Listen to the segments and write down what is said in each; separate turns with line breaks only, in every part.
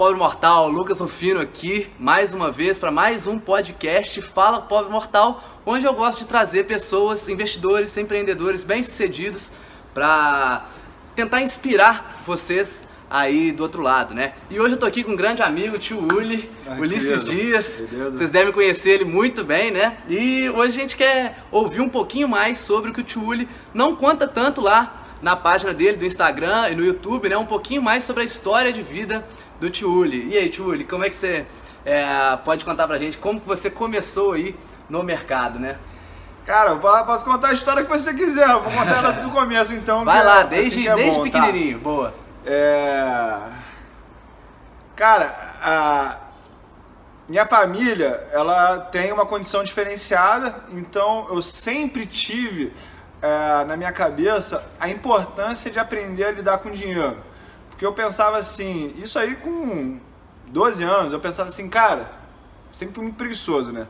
Pobre mortal, Lucas Rufino aqui, mais uma vez para mais um podcast Fala, pobre mortal, onde eu gosto de trazer pessoas, investidores, empreendedores bem-sucedidos para tentar inspirar vocês aí do outro lado, né? E hoje eu tô aqui com um grande amigo, o tio Uli,
Ai,
Ulisses Dias. Vocês devem conhecer ele muito bem, né? E hoje a gente quer ouvir um pouquinho mais sobre o que o tio Uli não conta tanto lá na página dele do Instagram e no YouTube, né? Um pouquinho mais sobre a história de vida do tio Uli. E aí, tio Uli, como é que você é, pode contar pra gente como que você começou aí no mercado, né?
Cara, eu po- posso contar a história que você quiser. Eu vou contar ela do começo, então.
Vai lá, desde,
assim é
desde
bom, tá?
pequenininho, boa.
É... Cara, a minha família, ela tem uma condição diferenciada, então eu sempre tive é, na minha cabeça a importância de aprender a lidar com dinheiro. Porque eu pensava assim, isso aí com 12 anos, eu pensava assim, cara, sempre fui muito preguiçoso, né?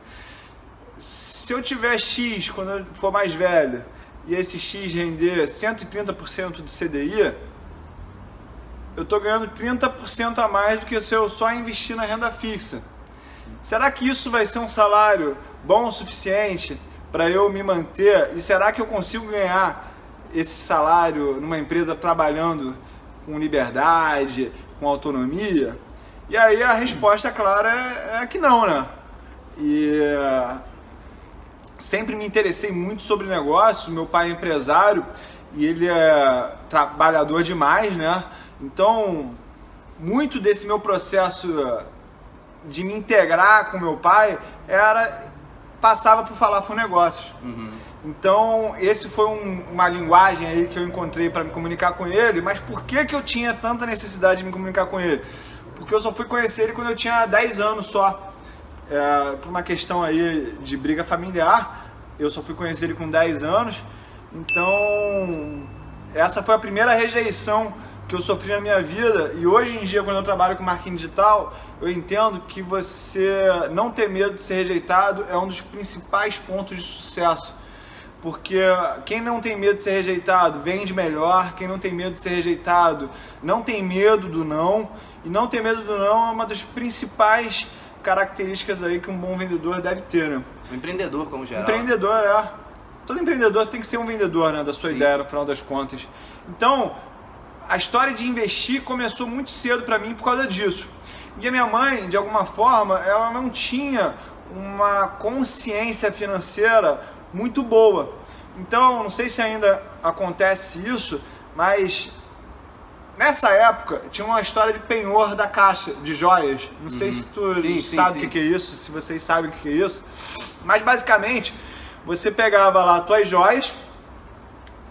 Se eu tiver X quando eu for mais velho e esse X render 130% do CDI, eu estou ganhando 30% a mais do que se eu só investir na renda fixa. Será que isso vai ser um salário bom o suficiente para eu me manter? E será que eu consigo ganhar esse salário numa empresa trabalhando com liberdade, com autonomia? E aí a resposta clara é, é que não, né? E sempre me interessei muito sobre negócios. Meu pai é empresário e ele é trabalhador demais, né? Então, muito desse meu processo de me integrar com meu pai era passava por falar por negócios. Então, esse foi um- uma linguagem aí que eu encontrei para me comunicar com ele, mas por que que eu tinha tanta necessidade de me comunicar com ele? Porque eu só fui conhecer ele quando eu tinha 10 anos só. É, por uma questão aí de briga familiar, eu só fui conhecer ele com 10 anos. Então, essa foi a primeira rejeição que eu sofri na minha vida. E hoje em dia, quando eu trabalho com marketing digital, eu entendo que você não ter medo de ser rejeitado é um dos principais pontos de sucesso. Porque quem não tem medo de ser rejeitado vende melhor, quem não tem medo de ser rejeitado não tem medo do não, e não ter medo do não é uma das principais características aí que um bom vendedor deve ter, né?
O empreendedor, como geral.
Empreendedor, é. Todo empreendedor tem que ser um vendedor, né? Da sua
Sim.
ideia, no final das contas. Então, a história de investir começou muito cedo para mim por causa disso. E a minha mãe, de alguma forma, ela não tinha uma consciência financeira muito boa. Então, não sei se ainda acontece isso, mas nessa época tinha uma história de penhor da caixa de joias. Não sei se tu
Uhum. Sim,
sabe
sim.
o que é isso, se vocês sabem o que é isso. Mas basicamente, você pegava lá as tuas joias,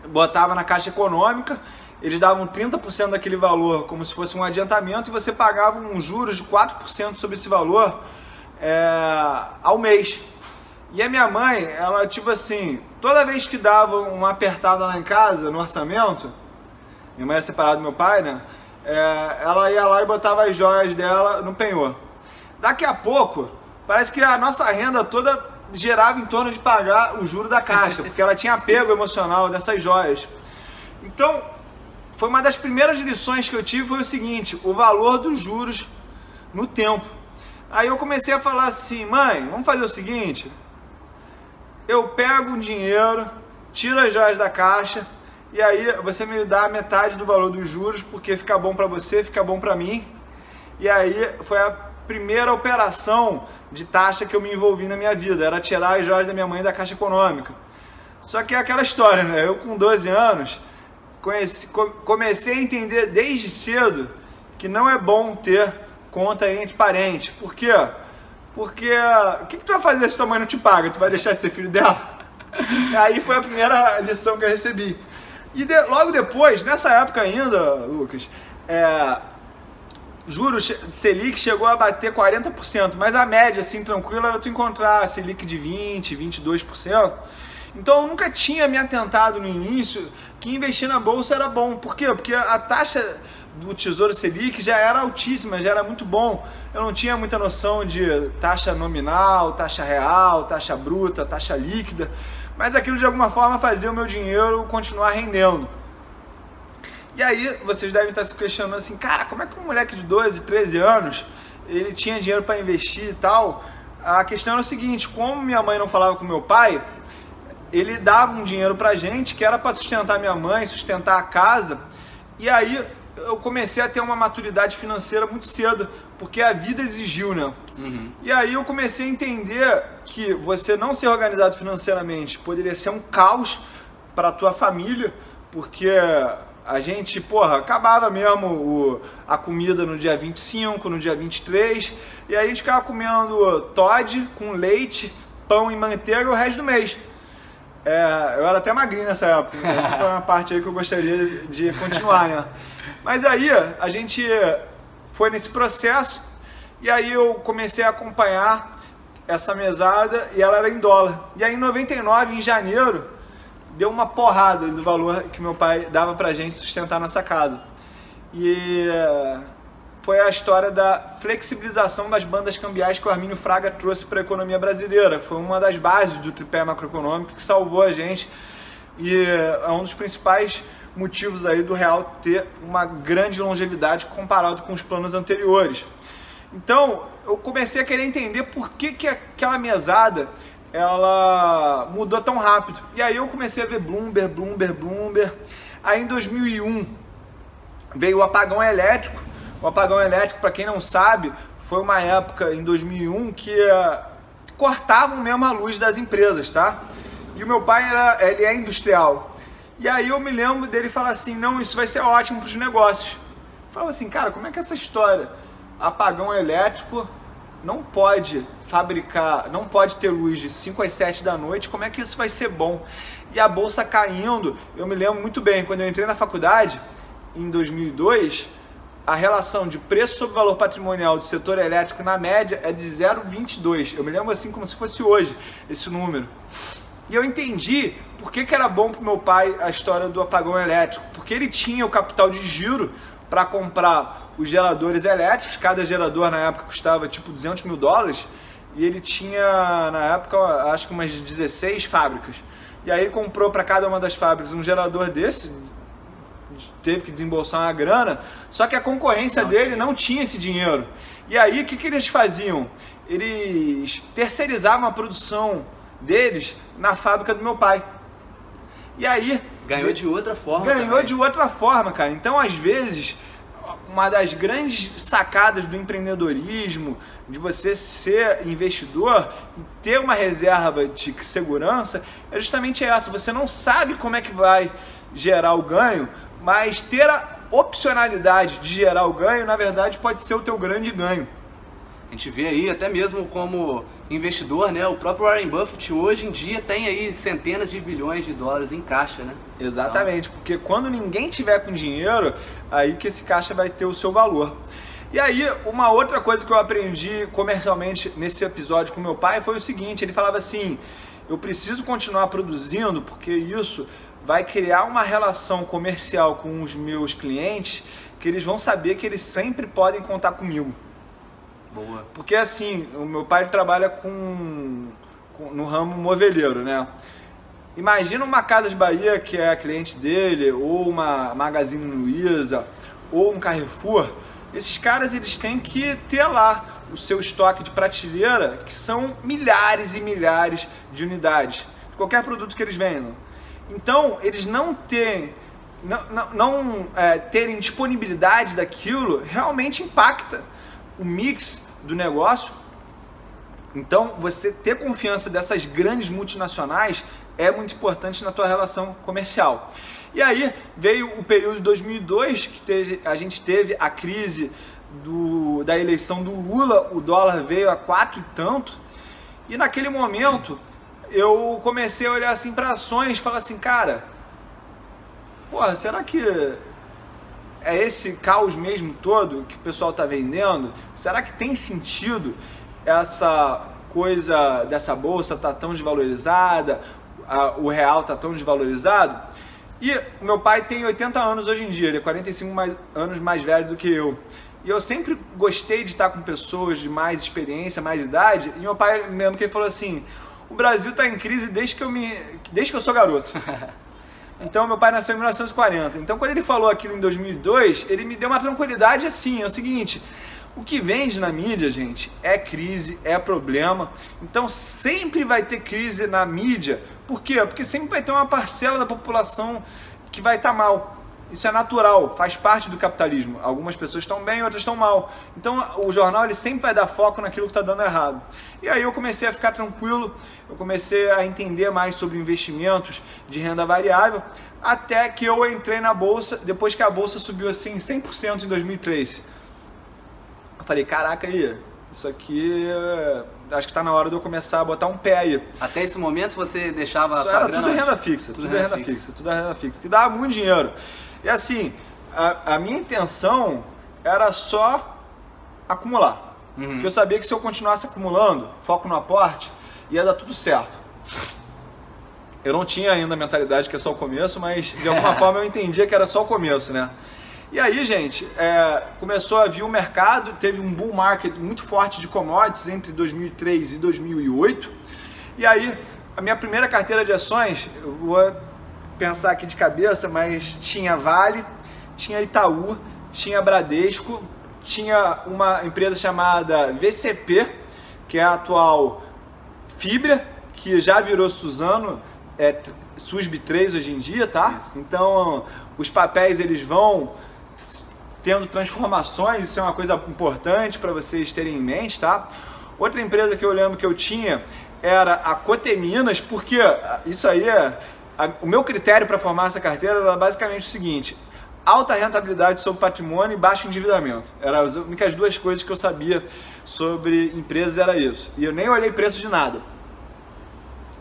botava na caixa econômica, eles davam 30% daquele valor como se fosse um adiantamento e você pagava um juros de 4% sobre esse valor é, ao mês. E a minha mãe, ela tipo assim, toda vez que dava uma apertada lá em casa, no orçamento, minha mãe é separada do meu pai, né? É, ela ia lá e botava as joias dela no penhor. Daqui a pouco, parece que a nossa renda toda gerava em torno de pagar o juro da caixa, porque ela tinha apego emocional dessas joias. Então, foi uma das primeiras lições que eu tive foi o seguinte, o valor dos juros no tempo. Aí eu comecei a falar assim, mãe, vamos fazer o seguinte, eu pego o dinheiro, tiro as joias da caixa e aí você me dá metade do valor dos juros porque fica bom para você, fica bom para mim. E aí foi a primeira operação de taxa que eu me envolvi na minha vida, era tirar as joias da minha mãe da caixa econômica. Só que é aquela história, né? Eu com 12 anos conheci- co- comecei a entender desde cedo que não é bom ter conta entre parentes. Por quê? Porque o que, que tu vai fazer se tua mãe não te paga? Tu vai deixar de ser filho dela? Aí foi a primeira lição que eu recebi. E de- logo depois, nessa época ainda, Lucas, é, juros Selic chegou a bater 40%, mas a média, assim, tranquila, era tu encontrar Selic de 20%, 22%. Então eu nunca tinha me atentado no início que investir na bolsa era bom. Por quê? Porque a taxa do Tesouro Selic já era altíssima, já era muito bom. Eu não tinha muita noção de taxa nominal, taxa real, taxa bruta, taxa líquida, mas aquilo de alguma forma fazia o meu dinheiro continuar rendendo. E aí vocês devem estar se questionando assim, cara, como é que um moleque de 12, 13 anos, ele tinha dinheiro para investir e tal? A questão era o seguinte, como minha mãe não falava com meu pai, ele dava um dinheiro pra gente que era para sustentar minha mãe, sustentar a casa. E aí eu comecei a ter uma maturidade financeira muito cedo, porque a vida exigiu, né? Uhum. E aí eu comecei a entender que você não ser organizado financeiramente poderia ser um caos para a tua família, porque a gente, porra, acabava mesmo o, a comida no dia 25, no dia 23, e a gente ficava comendo Todd com leite, pão e manteiga o resto do mês. É, eu era até magrinho nessa época, essa foi uma parte aí que eu gostaria de continuar, né? Mas aí a gente foi nesse processo e aí eu comecei a acompanhar essa mesada e ela era em dólar. E aí em 99, em janeiro, deu uma porrada do valor que meu pai dava pra gente sustentar nossa casa. E foi a história da flexibilização das bandas cambiais que o Armínio Fraga trouxe para a economia brasileira. Foi uma das bases do tripé macroeconômico que salvou a gente e é um dos principais motivos aí do real ter uma grande longevidade comparado com os planos anteriores. Então, eu comecei a querer entender por que, que aquela mesada ela mudou tão rápido. E aí eu comecei a ver Bloomberg, Bloomberg, Bloomberg. Aí em 2001 veio o apagão elétrico. O apagão elétrico, para quem não sabe, foi uma época em 2001 que uh, cortavam mesmo a luz das empresas, tá? E o meu pai era, ele é industrial. E aí eu me lembro dele falar assim, não, isso vai ser ótimo para os negócios. Eu falava assim, cara, como é que é essa história? Apagão elétrico, não pode fabricar, não pode ter luz de 5 às 7 da noite, como é que isso vai ser bom? E a bolsa caindo, eu me lembro muito bem, quando eu entrei na faculdade, em 2002, a relação de preço sobre valor patrimonial do setor elétrico na média é de 0,22. Eu me lembro assim como se fosse hoje esse número. E eu entendi por que, que era bom para meu pai a história do apagão elétrico, porque ele tinha o capital de giro para comprar os geradores elétricos, cada gerador na época custava tipo 200 mil dólares, e ele tinha na época acho que umas 16 fábricas. E aí ele comprou para cada uma das fábricas um gerador desse, teve que desembolsar uma grana, só que a concorrência dele não tinha esse dinheiro. E aí o que, que eles faziam? Eles terceirizavam a produção deles na fábrica do meu pai. E aí.
Ganhou de outra forma.
Ganhou também. de outra forma, cara. Então, às vezes, uma das grandes sacadas do empreendedorismo, de você ser investidor e ter uma reserva de segurança, é justamente essa. Você não sabe como é que vai gerar o ganho, mas ter a opcionalidade de gerar o ganho, na verdade, pode ser o teu grande ganho.
A gente vê aí, até mesmo como investidor, né? O próprio Warren Buffett hoje em dia tem aí centenas de bilhões de dólares em caixa, né?
Exatamente, então... porque quando ninguém tiver com dinheiro, aí que esse caixa vai ter o seu valor. E aí, uma outra coisa que eu aprendi comercialmente nesse episódio com meu pai foi o seguinte: ele falava assim, eu preciso continuar produzindo porque isso vai criar uma relação comercial com os meus clientes que eles vão saber que eles sempre podem contar comigo.
Boa.
Porque assim, o meu pai trabalha com, com no ramo moveleiro, né? Imagina uma Casas Bahia que é a cliente dele, ou uma Magazine Luiza, ou um Carrefour. Esses caras eles têm que ter lá o seu estoque de prateleira, que são milhares e milhares de unidades de qualquer produto que eles vendam. Então, eles não têm não, não, não é, terem disponibilidade daquilo realmente impacta o mix do negócio. Então, você ter confiança dessas grandes multinacionais é muito importante na tua relação comercial. E aí veio o período de 2002 que teve, a gente teve a crise do, da eleição do Lula, o dólar veio a quatro e tanto. E naquele momento eu comecei a olhar assim para ações e falar assim, cara, porra, será que é esse caos mesmo todo que o pessoal está vendendo? Será que tem sentido essa coisa dessa bolsa tá tão desvalorizada, a, o real tá tão desvalorizado? E meu pai tem 80 anos hoje em dia, ele é 45 mais, anos mais velho do que eu. E eu sempre gostei de estar com pessoas de mais experiência, mais idade. E meu pai, lembro que ele falou assim: o Brasil está em crise desde que eu me, desde que eu sou garoto. Então meu pai nasceu em 1940. Então quando ele falou aquilo em 2002, ele me deu uma tranquilidade assim, é o seguinte, o que vende na mídia, gente, é crise, é problema. Então sempre vai ter crise na mídia. Por quê? Porque sempre vai ter uma parcela da população que vai estar tá mal. Isso é natural, faz parte do capitalismo. Algumas pessoas estão bem, outras estão mal. Então o jornal ele sempre vai dar foco naquilo que está dando errado. E aí eu comecei a ficar tranquilo, eu comecei a entender mais sobre investimentos de renda variável, até que eu entrei na bolsa, depois que a bolsa subiu assim 100% em 2003. Eu falei, caraca aí, isso aqui eh, acho que está na hora de eu começar a botar um pé aí.
Até esse momento você deixava isso a
sua era grana? Tudo renda fixa, tudo, tudo renda, fixa. fixa, tudo renda fixa, que dava muito dinheiro. E assim, a, a minha intenção era só acumular. Uhum. Porque eu sabia que se eu continuasse acumulando, foco no aporte, ia dar tudo certo. Eu não tinha ainda a mentalidade que é só o começo, mas de alguma forma eu entendia que era só o começo, né? E aí, gente, é, começou a vir o mercado, teve um bull market muito forte de commodities entre 2003 e 2008. E aí, a minha primeira carteira de ações, eu vou pensar aqui de cabeça, mas tinha Vale, tinha Itaú, tinha Bradesco, tinha uma empresa chamada VCP, que é a atual Fibra, que já virou Suzano, é SUSB 3 hoje em dia, tá? Isso. Então, os papéis eles vão tendo transformações, isso é uma coisa importante para vocês terem em mente, tá? Outra empresa que eu lembro que eu tinha era a Coteminas, porque isso aí é. A, o meu critério para formar essa carteira era basicamente o seguinte: alta rentabilidade sobre patrimônio e baixo endividamento. Eram as únicas duas coisas que eu sabia sobre empresas, era isso. E eu nem olhei preço de nada.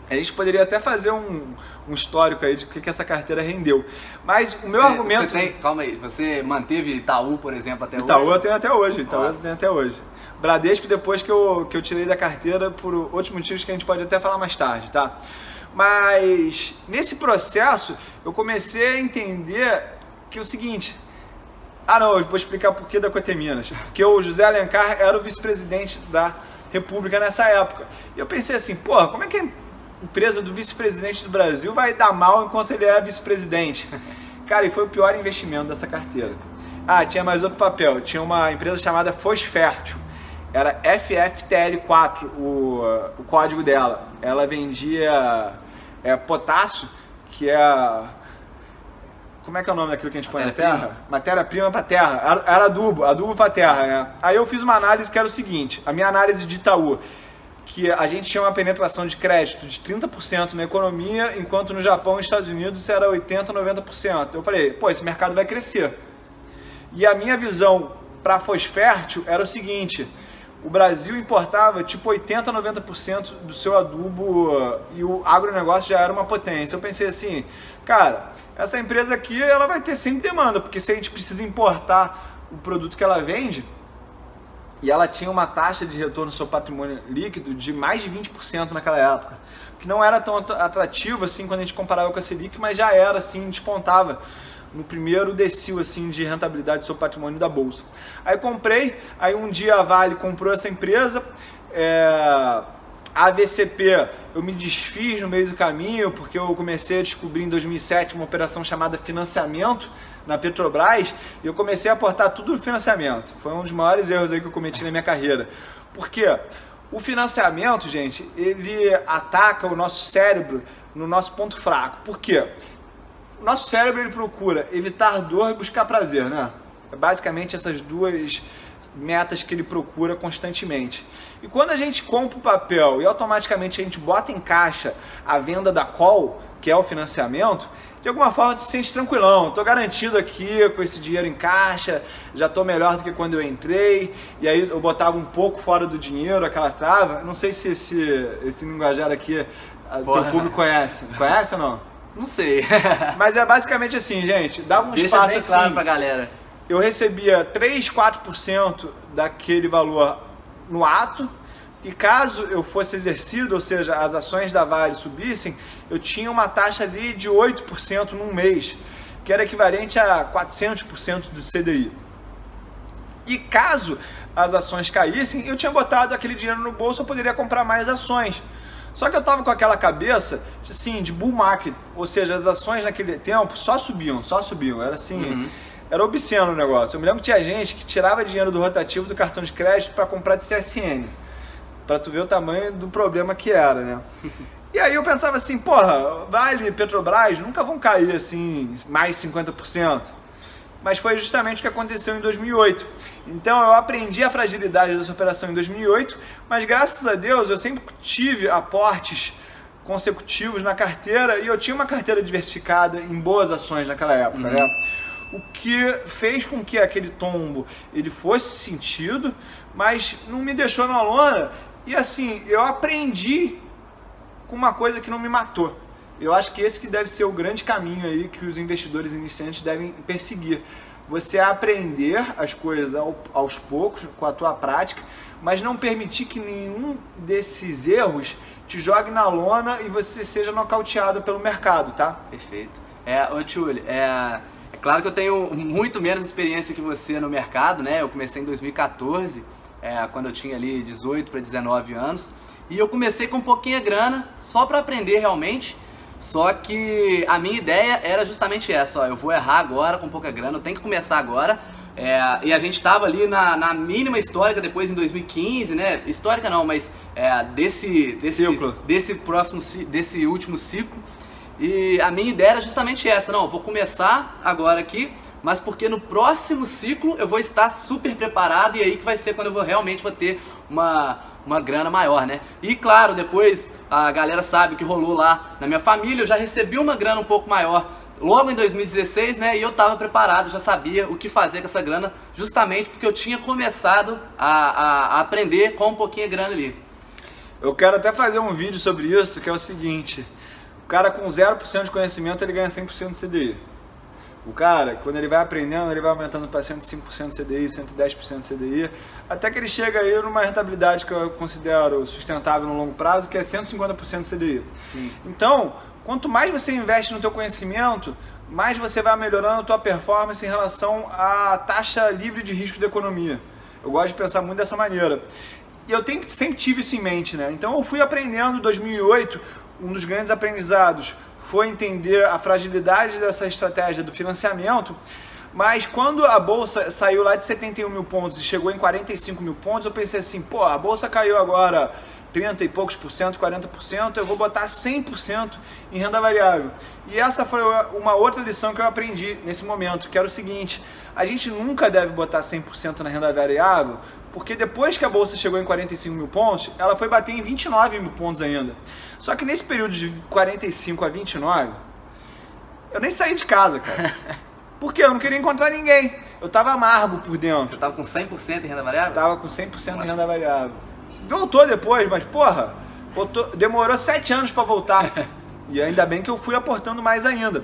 A gente poderia até fazer um, um histórico aí de que, que essa carteira rendeu. Mas o meu
você,
argumento.
Você tem, calma aí, você manteve Itaú, por exemplo, até
Itaú
hoje?
Itaú eu tenho até hoje, Itaú eu tenho até hoje. Bradesco depois que eu, que eu tirei da carteira por outros motivos que a gente pode até falar mais tarde, tá? Mas nesse processo eu comecei a entender que é o seguinte. Ah não, eu vou explicar por que da Coteminas. Porque o José Alencar era o vice-presidente da República nessa época. E eu pensei assim, porra, como é que é empresa do vice-presidente do Brasil vai dar mal enquanto ele é vice-presidente. Cara, e foi o pior investimento dessa carteira. Ah, tinha mais outro papel. Tinha uma empresa chamada Fosfértil. Era FFTL4 o, o código dela. Ela vendia é, potássio, que é. Como é que é o nome daquilo que a gente põe na terra? Matéria-prima para terra. Era, era adubo, adubo para terra, né? Aí eu fiz uma análise que era o seguinte: a minha análise de Itaú que a gente tinha uma penetração de crédito de 30% na economia, enquanto no Japão e Estados Unidos era 80%, 90%. Eu falei, pô, esse mercado vai crescer. E a minha visão para fosfértil era o seguinte, o Brasil importava tipo 80, 90% do seu adubo e o agronegócio já era uma potência. Eu pensei assim, cara, essa empresa aqui ela vai ter sempre demanda, porque se a gente precisa importar o produto que ela vende, e ela tinha uma taxa de retorno no seu patrimônio líquido de mais de 20% naquela época, que não era tão atrativo assim quando a gente comparava com a Selic, mas já era assim, despontava no primeiro decil assim de rentabilidade seu patrimônio da bolsa. Aí comprei, aí um dia a Vale comprou essa empresa, é, a VCP eu me desfiz no meio do caminho porque eu comecei a descobrir em 2007 uma operação chamada financiamento na Petrobras e eu comecei a aportar tudo no financiamento. Foi um dos maiores erros aí que eu cometi na minha carreira. Porque o financiamento, gente, ele ataca o nosso cérebro no nosso ponto fraco. Por quê? O nosso cérebro ele procura evitar dor e buscar prazer, né? É basicamente essas duas metas que ele procura constantemente. E quando a gente compra o papel e automaticamente a gente bota em caixa a venda da call, que é o financiamento, de alguma forma tu se sente tranquilão. Estou garantido aqui com esse dinheiro em caixa, já estou melhor do que quando eu entrei. E aí eu botava um pouco fora do dinheiro, aquela trava. Não sei se esse, esse linguajar aqui o teu público conhece. Conhece ou não?
Não sei.
Mas é basicamente assim, gente. Dava um
Deixa
espaço
bem
assim.
claro pra galera.
Eu recebia 3, 4% daquele valor no ato e caso eu fosse exercido, ou seja, as ações da Vale subissem, eu tinha uma taxa ali de 8% num mês, que era equivalente a 400% do CDI. E caso as ações caíssem, eu tinha botado aquele dinheiro no bolso, eu poderia comprar mais ações. Só que eu tava com aquela cabeça, assim, de bull market, ou seja, as ações naquele tempo só subiam, só subiam. Era assim, uhum. era obsceno o negócio. Eu me lembro que tinha gente que tirava dinheiro do rotativo do cartão de crédito para comprar de CSN. Pra tu ver o tamanho do problema que era, né? E aí eu pensava assim, porra, Vale, Petrobras nunca vão cair assim, mais 50%. Mas foi justamente o que aconteceu em 2008. Então eu aprendi a fragilidade dessa operação em 2008, mas graças a Deus eu sempre tive aportes consecutivos na carteira e eu tinha uma carteira diversificada em boas ações naquela época, uhum. né? O que fez com que aquele tombo ele fosse sentido, mas não me deixou na lona. E assim, eu aprendi com uma coisa que não me matou. Eu acho que esse que deve ser o grande caminho aí que os investidores iniciantes devem perseguir você aprender as coisas aos poucos com a tua prática, mas não permitir que nenhum desses erros te jogue na lona e você seja nocauteado pelo mercado, tá?
Perfeito. É, ô Tchuli, é, é claro que eu tenho muito menos experiência que você no mercado, né? Eu comecei em 2014, é, quando eu tinha ali 18 para 19 anos, e eu comecei com pouquinha grana, só para aprender realmente. Só que a minha ideia era justamente essa, ó, eu vou errar agora com pouca grana, eu tenho que começar agora. É, e a gente estava ali na, na, mínima histórica depois em 2015, né? Histórica não, mas é, desse, desse, ciclo. desse próximo, desse último ciclo. E a minha ideia era justamente essa, não, eu vou começar agora aqui, mas porque no próximo ciclo eu vou estar super preparado e aí que vai ser quando eu vou, realmente vou ter uma, uma grana maior, né? E claro, depois a galera sabe que rolou lá na minha família, eu já recebi uma grana um pouco maior logo em 2016, né? E eu estava preparado, já sabia o que fazer com essa grana, justamente porque eu tinha começado a, a, a aprender com um pouquinho de grana ali.
Eu quero até fazer um vídeo sobre isso, que é o seguinte: o cara com 0% de conhecimento ele ganha 100% de CDI. O cara, quando ele vai aprendendo, ele vai aumentando para 105% CDI, 110% CDI, até que ele chega aí numa rentabilidade que eu considero sustentável no longo prazo, que é 150% CDI. Sim. Então, quanto mais você investe no teu conhecimento, mais você vai melhorando a tua performance em relação à taxa livre de risco da economia. Eu gosto de pensar muito dessa maneira. E eu tenho, sempre tive isso em mente, né? Então eu fui aprendendo em 2008, um dos grandes aprendizados foi entender a fragilidade dessa estratégia do financiamento. Mas quando a bolsa saiu lá de 71 mil pontos e chegou em 45 mil pontos, eu pensei assim: pô, a bolsa caiu agora 30 e poucos por cento, 40%, eu vou botar 100% em renda variável. E essa foi uma outra lição que eu aprendi nesse momento, que era o seguinte: a gente nunca deve botar 100% na renda variável, porque depois que a bolsa chegou em 45 mil pontos, ela foi bater em 29 mil pontos ainda. Só que nesse período de 45 a 29, eu nem saí de casa, cara. Porque eu não queria encontrar ninguém. Eu tava amargo por dentro.
Você tava com 100% em renda variável?
Tava com 100% Nossa. em renda variável. Voltou depois, mas porra, voltou, demorou 7 anos para voltar. e ainda bem que eu fui aportando mais ainda.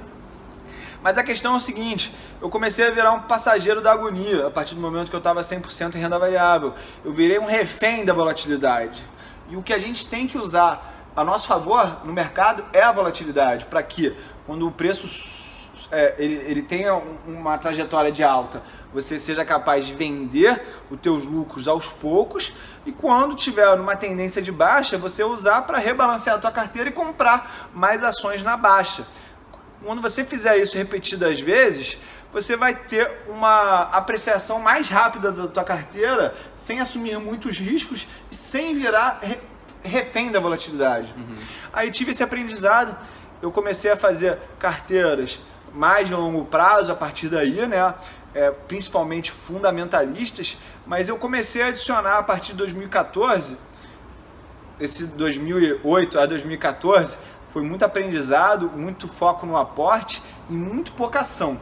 Mas a questão é o seguinte, eu comecei a virar um passageiro da agonia a partir do momento que eu estava 100% em renda variável. Eu virei um refém da volatilidade. E o que a gente tem que usar a nosso favor no mercado é a volatilidade. Para que quando o preço é, ele, ele tenha uma trajetória de alta, você seja capaz de vender os teus lucros aos poucos e quando tiver numa tendência de baixa, você usar para rebalancear a tua carteira e comprar mais ações na baixa quando você fizer isso repetidas vezes, você vai ter uma apreciação mais rápida da tua carteira, sem assumir muitos riscos e sem virar refém da volatilidade. Uhum. Aí tive esse aprendizado, eu comecei a fazer carteiras mais de longo prazo a partir daí, né? É, principalmente fundamentalistas, mas eu comecei a adicionar a partir de 2014, esse 2008 a 2014, foi muito aprendizado, muito foco no aporte e muito pouca ação.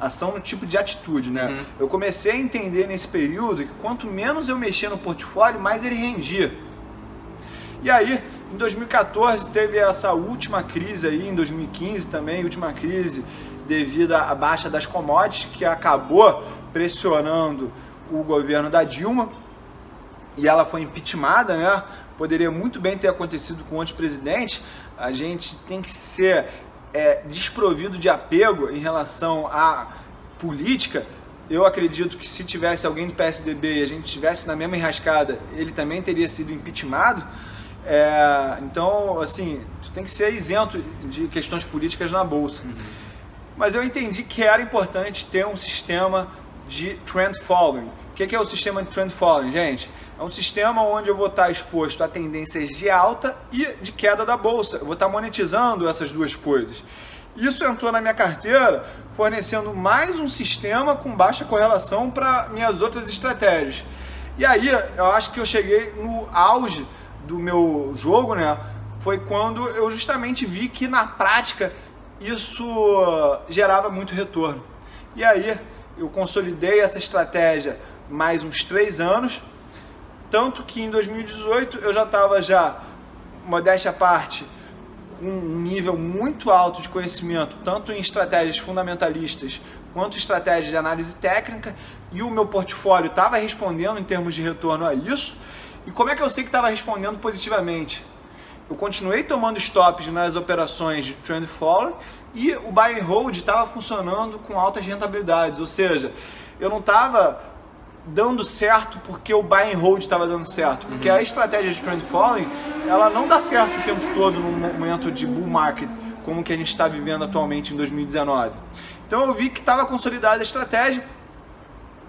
Ação no tipo de atitude, né? Uhum. Eu comecei a entender nesse período que quanto menos eu mexia no portfólio, mais ele rendia. E aí, em 2014 teve essa última crise aí, em 2015 também, última crise devido à baixa das commodities que acabou pressionando o governo da Dilma e ela foi impeachmentada, né? Poderia muito bem ter acontecido com outros presidentes, a gente tem que ser é, desprovido de apego em relação à política. Eu acredito que se tivesse alguém do PSDB e a gente tivesse na mesma enrascada, ele também teria sido impeachmentado. É, então, assim, tu tem que ser isento de questões políticas na bolsa. Uhum. Mas eu entendi que era importante ter um sistema de trend following. O que é o sistema de trend following, gente? É um sistema onde eu vou estar exposto a tendências de alta e de queda da bolsa. Eu vou estar monetizando essas duas coisas. Isso entrou na minha carteira, fornecendo mais um sistema com baixa correlação para minhas outras estratégias. E aí, eu acho que eu cheguei no auge do meu jogo, né? Foi quando eu justamente vi que na prática isso gerava muito retorno. E aí, eu consolidei essa estratégia mais uns três anos tanto que em 2018 eu já estava já, modéstia à parte, com um nível muito alto de conhecimento, tanto em estratégias fundamentalistas quanto estratégias de análise técnica, e o meu portfólio estava respondendo em termos de retorno a isso. E como é que eu sei que estava respondendo positivamente? Eu continuei tomando stops nas operações de trend follow e o buy and hold estava funcionando com altas rentabilidades, ou seja, eu não estava dando certo porque o buy and hold estava dando certo. Porque uhum. a estratégia de trend following, ela não dá certo o tempo todo no momento de bull market, como que a gente está vivendo atualmente em 2019. Então eu vi que estava consolidada a estratégia.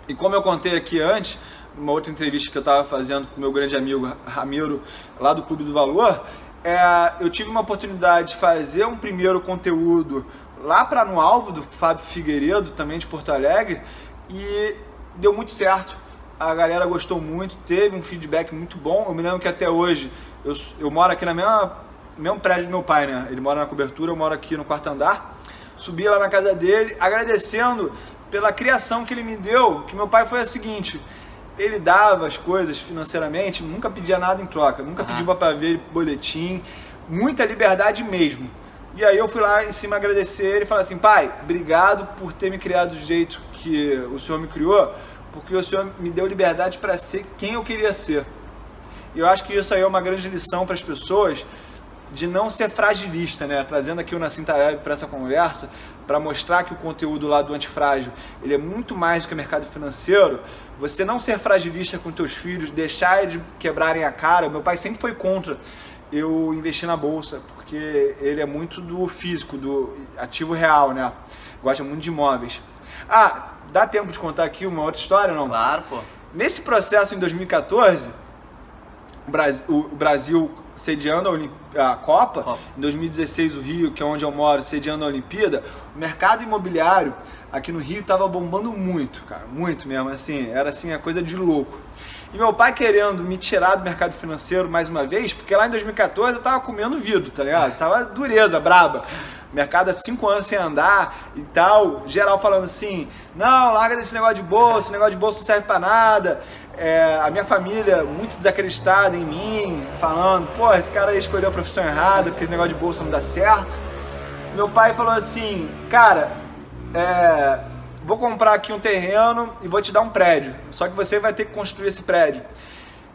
E como eu contei aqui antes, numa outra entrevista que eu estava fazendo com meu grande amigo Ramiro, lá do Clube do Valor, é, eu tive uma oportunidade de fazer um primeiro conteúdo lá para no alvo do Fábio Figueiredo, também de Porto Alegre, e deu muito certo. A galera gostou muito, teve um feedback muito bom. Eu me lembro que até hoje eu, eu moro aqui na mesma mesmo prédio do meu pai, né? Ele mora na cobertura, eu moro aqui no quarto andar. Subi lá na casa dele, agradecendo pela criação que ele me deu, que meu pai foi a seguinte, ele dava as coisas financeiramente, nunca pedia nada em troca, nunca uhum. pediu para ver boletim, muita liberdade mesmo. E aí eu fui lá em cima agradecer ele e falar assim, pai, obrigado por ter me criado do jeito que o Senhor me criou, porque o Senhor me deu liberdade para ser quem eu queria ser. E eu acho que isso aí é uma grande lição para as pessoas de não ser fragilista, né? Trazendo aqui o Nassim Taleb para essa conversa, para mostrar que o conteúdo lá do antifrágil, ele é muito mais do que mercado financeiro. Você não ser fragilista com teus filhos, deixar eles quebrarem a cara. Meu pai sempre foi contra eu investir na bolsa, porque ele é muito do físico, do ativo real, né? Gosta muito de imóveis. Ah, dá tempo de contar aqui uma outra história, não?
Claro, pô.
Nesse processo em 2014, o Brasil, o Brasil sediando a, a Copa, Copa, em 2016 o Rio, que é onde eu moro, sediando a Olimpíada, o mercado imobiliário aqui no Rio estava bombando muito, cara, muito mesmo, assim, era assim a coisa de louco. E meu pai querendo me tirar do mercado financeiro mais uma vez, porque lá em 2014 eu tava comendo vidro, tá ligado? Tava dureza, braba. Mercado há cinco anos sem andar e tal. Geral falando assim: não, larga desse negócio de bolsa, esse negócio de bolsa não serve para nada. É, a minha família muito desacreditada em mim, falando: pô, esse cara aí escolheu a profissão errada porque esse negócio de bolsa não dá certo. Meu pai falou assim: cara, é vou comprar aqui um terreno e vou te dar um prédio. Só que você vai ter que construir esse prédio.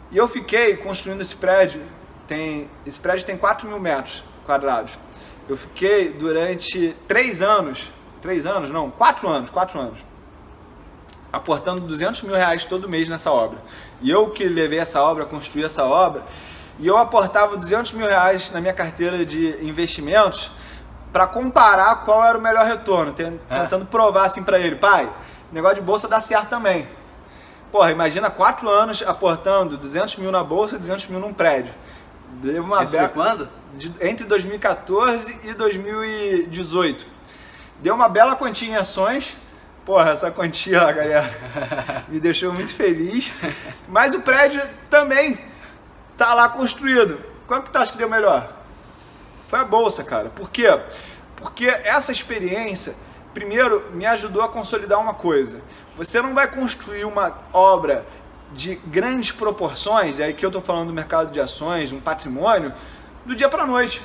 E eu fiquei construindo esse prédio. Tem, esse prédio tem 4 mil metros quadrados. Eu fiquei durante três anos, três anos, não, quatro anos, quatro anos, aportando 200 mil reais todo mês nessa obra. E eu que levei essa obra, construí essa obra, e eu aportava 200 mil reais na minha carteira de investimentos para comparar qual era o melhor retorno, é. tentando é. provar assim para ele, pai, negócio de bolsa dá certo também. Porra, imagina quatro anos aportando 200 mil na bolsa e 200 mil num prédio.
Deu uma Isso foi quando?
De, entre 2014 e 2018. Deu uma bela quantia em ações. Porra, essa quantia, galera, me deixou muito feliz. Mas o prédio também tá lá construído. Quanto que tu acha que deu melhor? Foi a bolsa, cara. Por quê? Porque essa experiência, primeiro, me ajudou a consolidar uma coisa. Você não vai construir uma obra de grandes proporções, e aí que eu estou falando do mercado de ações, um patrimônio, do dia para a noite.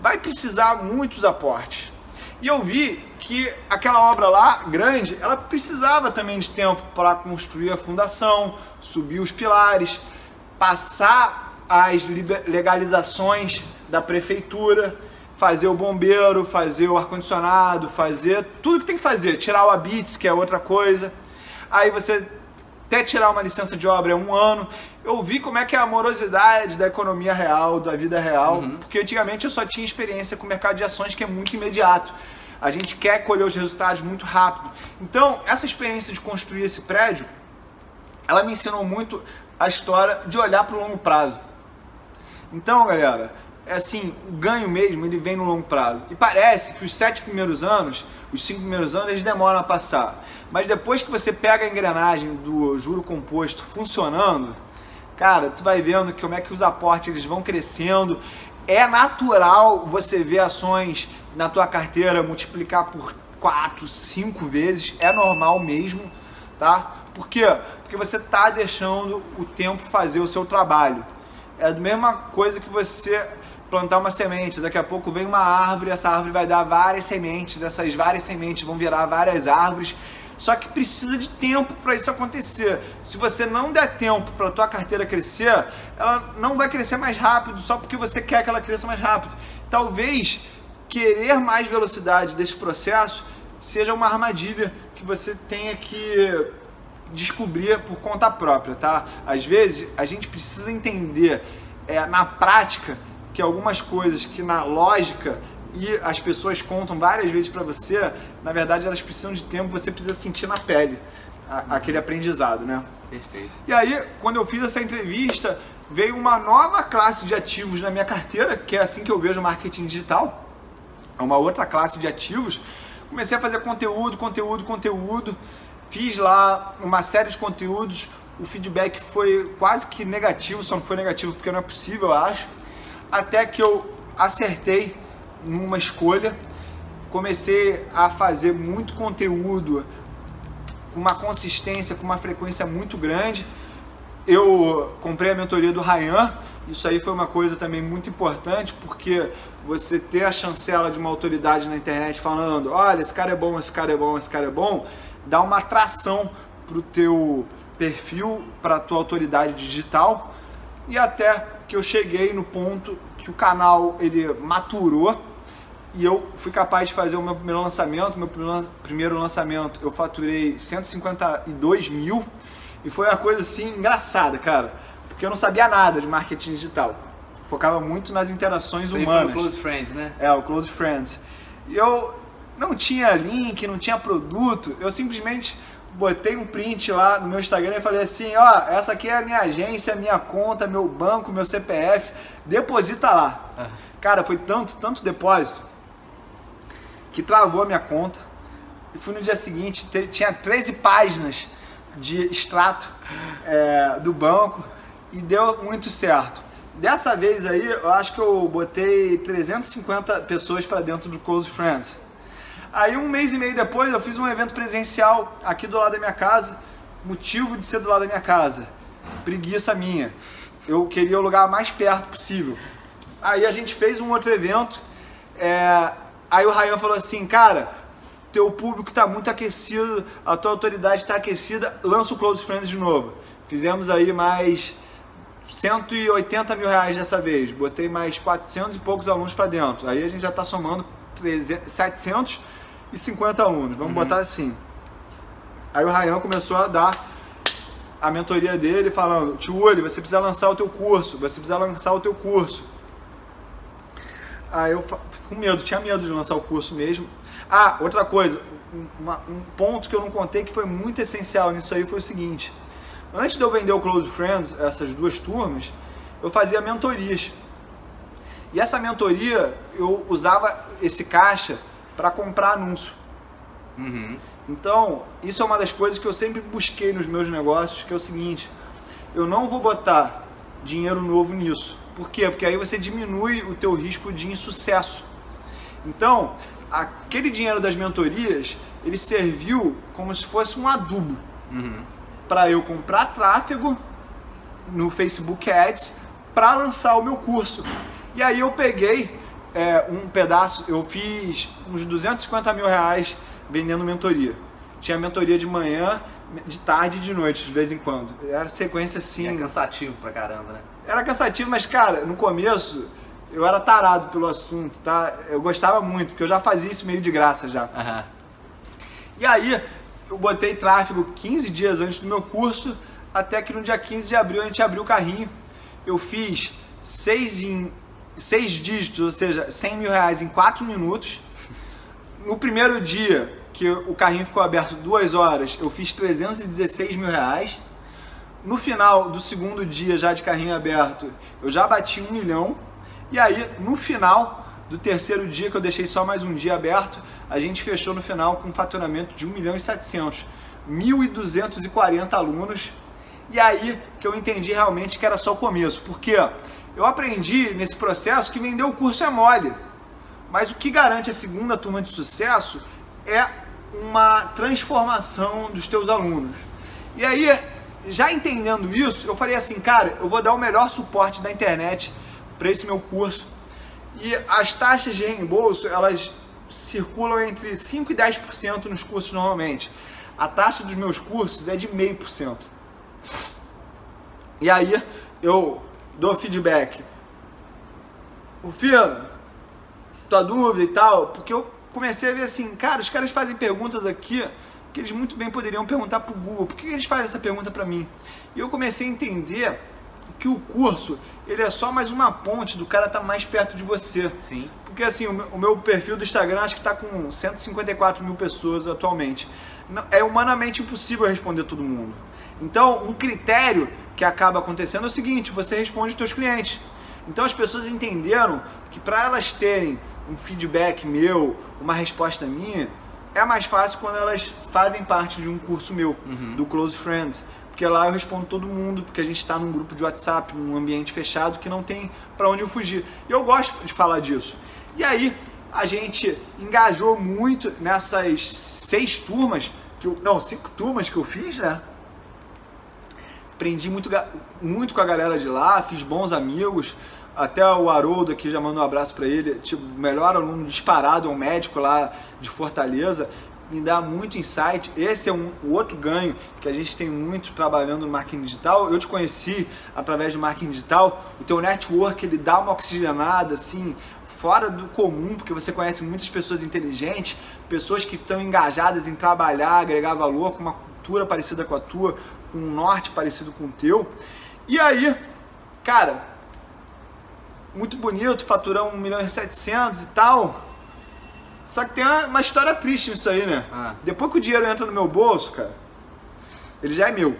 Vai precisar muitos aportes. E eu vi que aquela obra lá, grande, ela precisava também de tempo para construir a fundação, subir os pilares, passar as legalizações da prefeitura, fazer o bombeiro, fazer o ar-condicionado, fazer tudo que tem que fazer, tirar o habits, que é outra coisa. Aí você até tirar uma licença de obra é um ano. Eu vi como é que é a morosidade da economia real, da vida real,
Uhum.
porque antigamente eu só tinha experiência com o mercado de ações que é muito imediato. A gente quer colher os resultados muito rápido. Então, essa experiência de construir esse prédio, ela me ensinou muito a história de olhar para o longo prazo. Então, galera, assim, o ganho mesmo, ele vem no longo prazo. E parece que os sete primeiros anos, os cinco primeiros anos, eles demoram a passar. Mas depois que você pega a engrenagem do juro composto funcionando, cara, tu vai vendo como é que os aportes eles vão crescendo. É natural você ver ações na tua carteira multiplicar por quatro, cinco vezes, é normal mesmo, tá? Por quê? Porque você tá deixando o tempo fazer o seu trabalho. É a mesma coisa que você plantar uma semente, daqui a pouco vem uma árvore, essa árvore vai dar várias sementes, essas várias sementes vão virar várias árvores. Só que precisa de tempo para isso acontecer. Se você não der tempo para a tua carteira crescer, ela não vai crescer mais rápido só porque você quer que ela cresça mais rápido. Talvez querer mais velocidade desse processo seja uma armadilha que você tenha que descobrir por conta própria, tá? Às vezes a gente precisa entender é, na prática que algumas coisas que na lógica e as pessoas contam várias vezes para você, na verdade elas precisam de tempo, você precisa sentir na pele a- aquele aprendizado, né?
Perfeito.
E aí, quando eu fiz essa entrevista, veio uma nova classe de ativos na minha carteira, que é assim que eu vejo o marketing digital. É uma outra classe de ativos. Comecei a fazer conteúdo, conteúdo, conteúdo. Fiz lá uma série de conteúdos. O feedback foi quase que negativo, só não foi negativo porque não é possível, eu acho. Até que eu acertei numa escolha. Comecei a fazer muito conteúdo com uma consistência, com uma frequência muito grande. Eu comprei a mentoria do Ryan, isso aí foi uma coisa também muito importante, porque você ter a chancela de uma autoridade na internet falando, olha, esse cara é bom, esse cara é bom, esse cara é bom, dá uma atração pro teu perfil, para tua autoridade digital, e até que eu cheguei no ponto que o canal ele maturou e eu fui capaz de fazer o meu primeiro lançamento. Meu primeiro- lançamento eu faturei 152 mil e foi uma coisa assim engraçada, cara, porque eu não sabia nada de marketing digital. Focava muito nas interações
Isso aí foi
humanas.
o Close Friends, né?
É, o Close Friends. E eu não tinha link, não tinha produto, eu simplesmente botei um print lá no meu Instagram e falei assim, ó, essa aqui é a minha agência, minha conta, meu banco, meu CPF, deposita lá.
Ah.
Cara, foi tanto, tanto depósito que travou a minha conta. E fui no dia seguinte, te- tinha 13 páginas de extrato é, do banco e deu muito certo. Dessa vez aí, eu acho que eu botei 350 pessoas para dentro do Close Friends. Aí um mês e meio depois eu fiz um evento presencial aqui do lado da minha casa. Motivo de ser do lado da minha casa. Preguiça minha. Eu queria o lugar mais perto possível. Aí a gente fez um outro evento. é, Aí o Ryan falou assim, cara, teu público está muito aquecido, a tua autoridade está aquecida, lança o Close Friends de novo. Fizemos aí mais 180 mil reais dessa vez. Botei mais 400 e poucos alunos para dentro. Aí a gente já está somando 300, 750 alunos. Vamos botar assim. Aí o Ryan começou a dar a mentoria dele falando, Tio Uli, você precisa lançar o teu curso, você precisa lançar o teu curso. Aí eu com medo, tinha medo de lançar o curso mesmo. Ah, outra coisa, um, uma- um ponto que eu não contei que foi muito essencial nisso aí foi o seguinte. Antes de eu vender o Close Friends, essas duas turmas, eu fazia mentorias. E essa mentoria, eu usava esse caixa para comprar anúncio.
Uhum.
Então, isso é uma das coisas que eu sempre busquei nos meus negócios, que é o seguinte, eu não vou botar dinheiro novo nisso. Por quê? Porque aí você diminui o teu risco de insucesso. Então, aquele dinheiro das mentorias, ele serviu como se fosse um adubo
Uhum.
para eu comprar tráfego no Facebook Ads para lançar o meu curso. E aí eu peguei é, um pedaço, eu fiz uns 250 mil reais vendendo mentoria. Tinha mentoria de manhã, de tarde e de noite, de vez em quando. Era sequência
E
assim.
é cansativo pra caramba, né?
Era cansativo, mas cara, no começo eu era tarado pelo assunto, tá? Eu gostava muito, porque eu já fazia isso meio de graça já.
Aham.
E aí, eu botei tráfego 15 dias antes do meu curso, até que no dia 15 de abril a gente abriu o carrinho. Eu fiz seis, em, seis dígitos, ou seja, 100 mil reais em 4 minutos. No primeiro dia, que o carrinho ficou aberto duas horas, eu fiz 316 mil reais. No final do segundo dia, já de carrinho aberto, eu já bati um milhão. E aí, no final do terceiro dia, que eu deixei só mais um dia aberto, a gente fechou no final com um faturamento de 1 milhão e 700. 1.240 alunos. E aí que eu entendi realmente que era só o começo. Porque eu aprendi nesse processo que vender o curso é mole. Mas o que garante a segunda turma de sucesso é uma transformação dos teus alunos. E aí, já entendendo isso, eu falei assim, cara, eu vou dar o melhor suporte da internet para esse meu curso. E as taxas de reembolso, elas circulam entre 5 e 10% nos cursos normalmente. A taxa dos meus cursos é de 0,5%. E aí eu dou feedback. O filho, tua dúvida e tal, porque eu comecei a ver assim, cara, os caras fazem perguntas aqui que eles muito bem poderiam perguntar para o Google. Por que eles fazem essa pergunta para mim? E eu comecei a entender que o curso ele é só mais uma ponte do cara estar tá mais perto de você.
Sim.
Porque assim, o meu perfil do Instagram acho que está com 154 mil pessoas atualmente. É humanamente impossível responder todo mundo. Então, um critério que acaba acontecendo é o seguinte: você responde os seus clientes. Então, as pessoas entenderam que para elas terem um feedback meu, uma resposta minha, é mais fácil quando elas fazem parte de um curso meu, uhum. do Close Friends. Porque lá eu respondo todo mundo, porque a gente está num grupo de WhatsApp, num ambiente fechado que não tem para onde eu fugir. E eu gosto de falar disso. E aí a gente engajou muito nessas seis turmas, que eu, não, cinco turmas que eu fiz, né? Aprendi muito, muito com a galera de lá, fiz bons amigos. Até o Haroldo aqui já mandou um abraço para ele, tipo, melhor aluno disparado, é um médico lá de Fortaleza me dá muito insight. Esse é um, o outro ganho que a gente tem muito trabalhando no marketing digital. Eu te conheci através do marketing digital. O teu network ele dá uma oxigenada assim fora do comum, porque você conhece muitas pessoas inteligentes, pessoas que estão engajadas em trabalhar, agregar valor, com uma cultura parecida com a tua, um norte parecido com o teu. E aí, cara, muito bonito, faturamos 1 milhão e 700 e tal. Só que tem uma, uma história triste nisso aí, né? Ah. Depois que o dinheiro entra no meu bolso, cara, ele já é meu.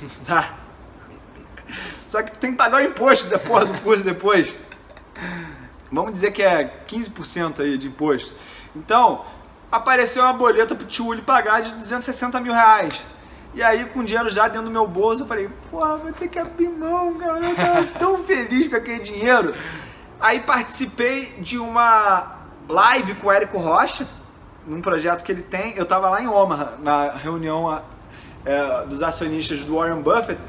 Tá? Só que tu tem que pagar o imposto da porra do curso depois. Vamos dizer que é 15% aí de imposto. Então, apareceu uma boleta pro tio pagar de 260 mil reais. E aí, com o dinheiro já dentro do meu bolso, eu falei, porra, vou ter que abrir mão, cara. Eu tava tão feliz com aquele dinheiro. Aí participei de uma live com o Érico Rocha, num projeto que ele tem. Eu tava lá em Omaha, na reunião é, dos acionistas do Warren Buffett.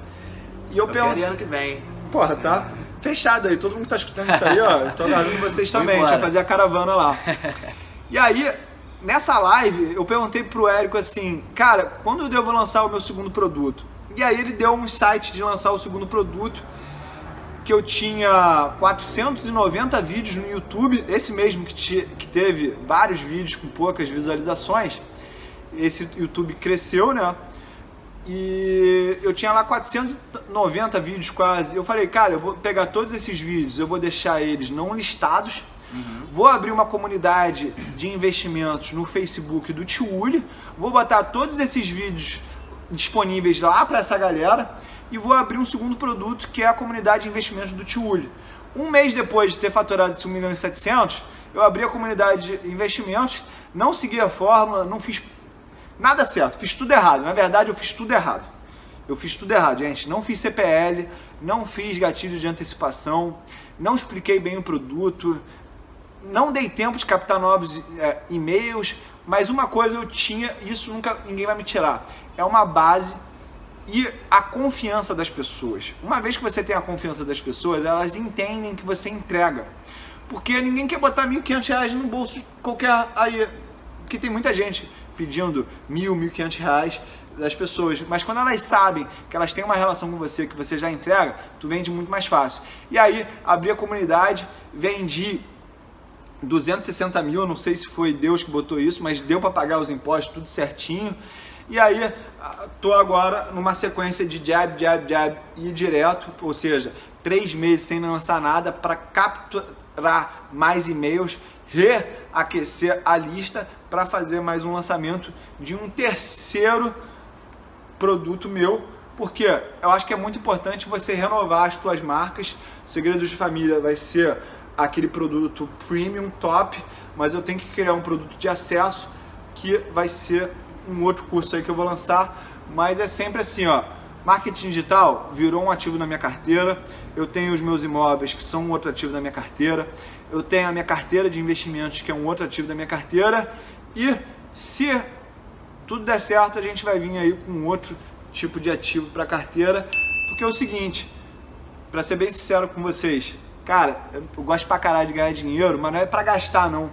E eu, eu perguntei. ano que vem.
Porra, tá fechado aí. Todo mundo tá escutando isso aí, ó. Eu tô aguardando vocês também. A gente vai fazer a caravana lá. E aí, nessa live, eu perguntei pro Érico assim, cara, quando eu devo lançar o meu segundo produto? E aí ele deu um insight de lançar o segundo produto, que eu tinha 490 vídeos no YouTube, esse mesmo que, que teve vários vídeos com poucas visualizações. Esse YouTube cresceu, né? E eu tinha lá 490 vídeos quase. Eu falei, cara, eu vou pegar todos esses vídeos, eu vou deixar eles não listados Uhum. Vou abrir uma comunidade de investimentos no Facebook do Tiuli. Vou botar todos esses vídeos disponíveis lá para essa galera e vou abrir um segundo produto que é a comunidade de investimentos do Tiuli. Um mês depois de ter faturado esse 1 milhão e 700, eu abri a comunidade de investimentos, não segui a fórmula, não fiz nada certo, fiz tudo errado. Na verdade, eu fiz tudo errado. Eu fiz tudo errado, gente. Não fiz CPL, não fiz gatilho de antecipação, não expliquei bem o produto, não dei tempo de captar novos é, e-mails, mas uma coisa eu tinha, isso nunca ninguém vai me tirar, é uma base e a confiança das pessoas. Uma vez que você tem a confiança das pessoas, elas entendem que você entrega. Porque ninguém quer botar R$ 1.500 no bolso qualquer aí, porque tem muita gente pedindo mil, mil quinhentos reais das pessoas, mas quando elas sabem que elas têm uma relação com você, que você já entrega, tu vende muito mais fácil. E aí, abri a comunidade, vendi 260 mil, não sei se foi Deus que botou isso, mas deu para pagar os impostos tudo certinho. E aí, tô agora numa sequência de jab, jab, jab e direto, ou seja, três meses sem lançar nada para capturar mais e-mails, reaquecer a lista para fazer mais um lançamento de um terceiro produto meu, porque eu acho que é muito importante você renovar as suas marcas. Segredos de Família vai ser aquele produto premium top, mas eu tenho que criar um produto de acesso que vai ser um outro curso aí que eu vou lançar, mas é sempre assim, ó. Marketing digital virou um ativo na minha carteira. Eu tenho os meus imóveis que são um outro ativo da minha carteira. Eu tenho a minha carteira de investimentos que é um outro ativo da minha carteira. E se tudo der certo, a gente vai vir aí com outro tipo de ativo para carteira, porque é o seguinte, para ser bem sincero com vocês, cara, eu gosto pra caralho de ganhar dinheiro, mas não é para gastar não.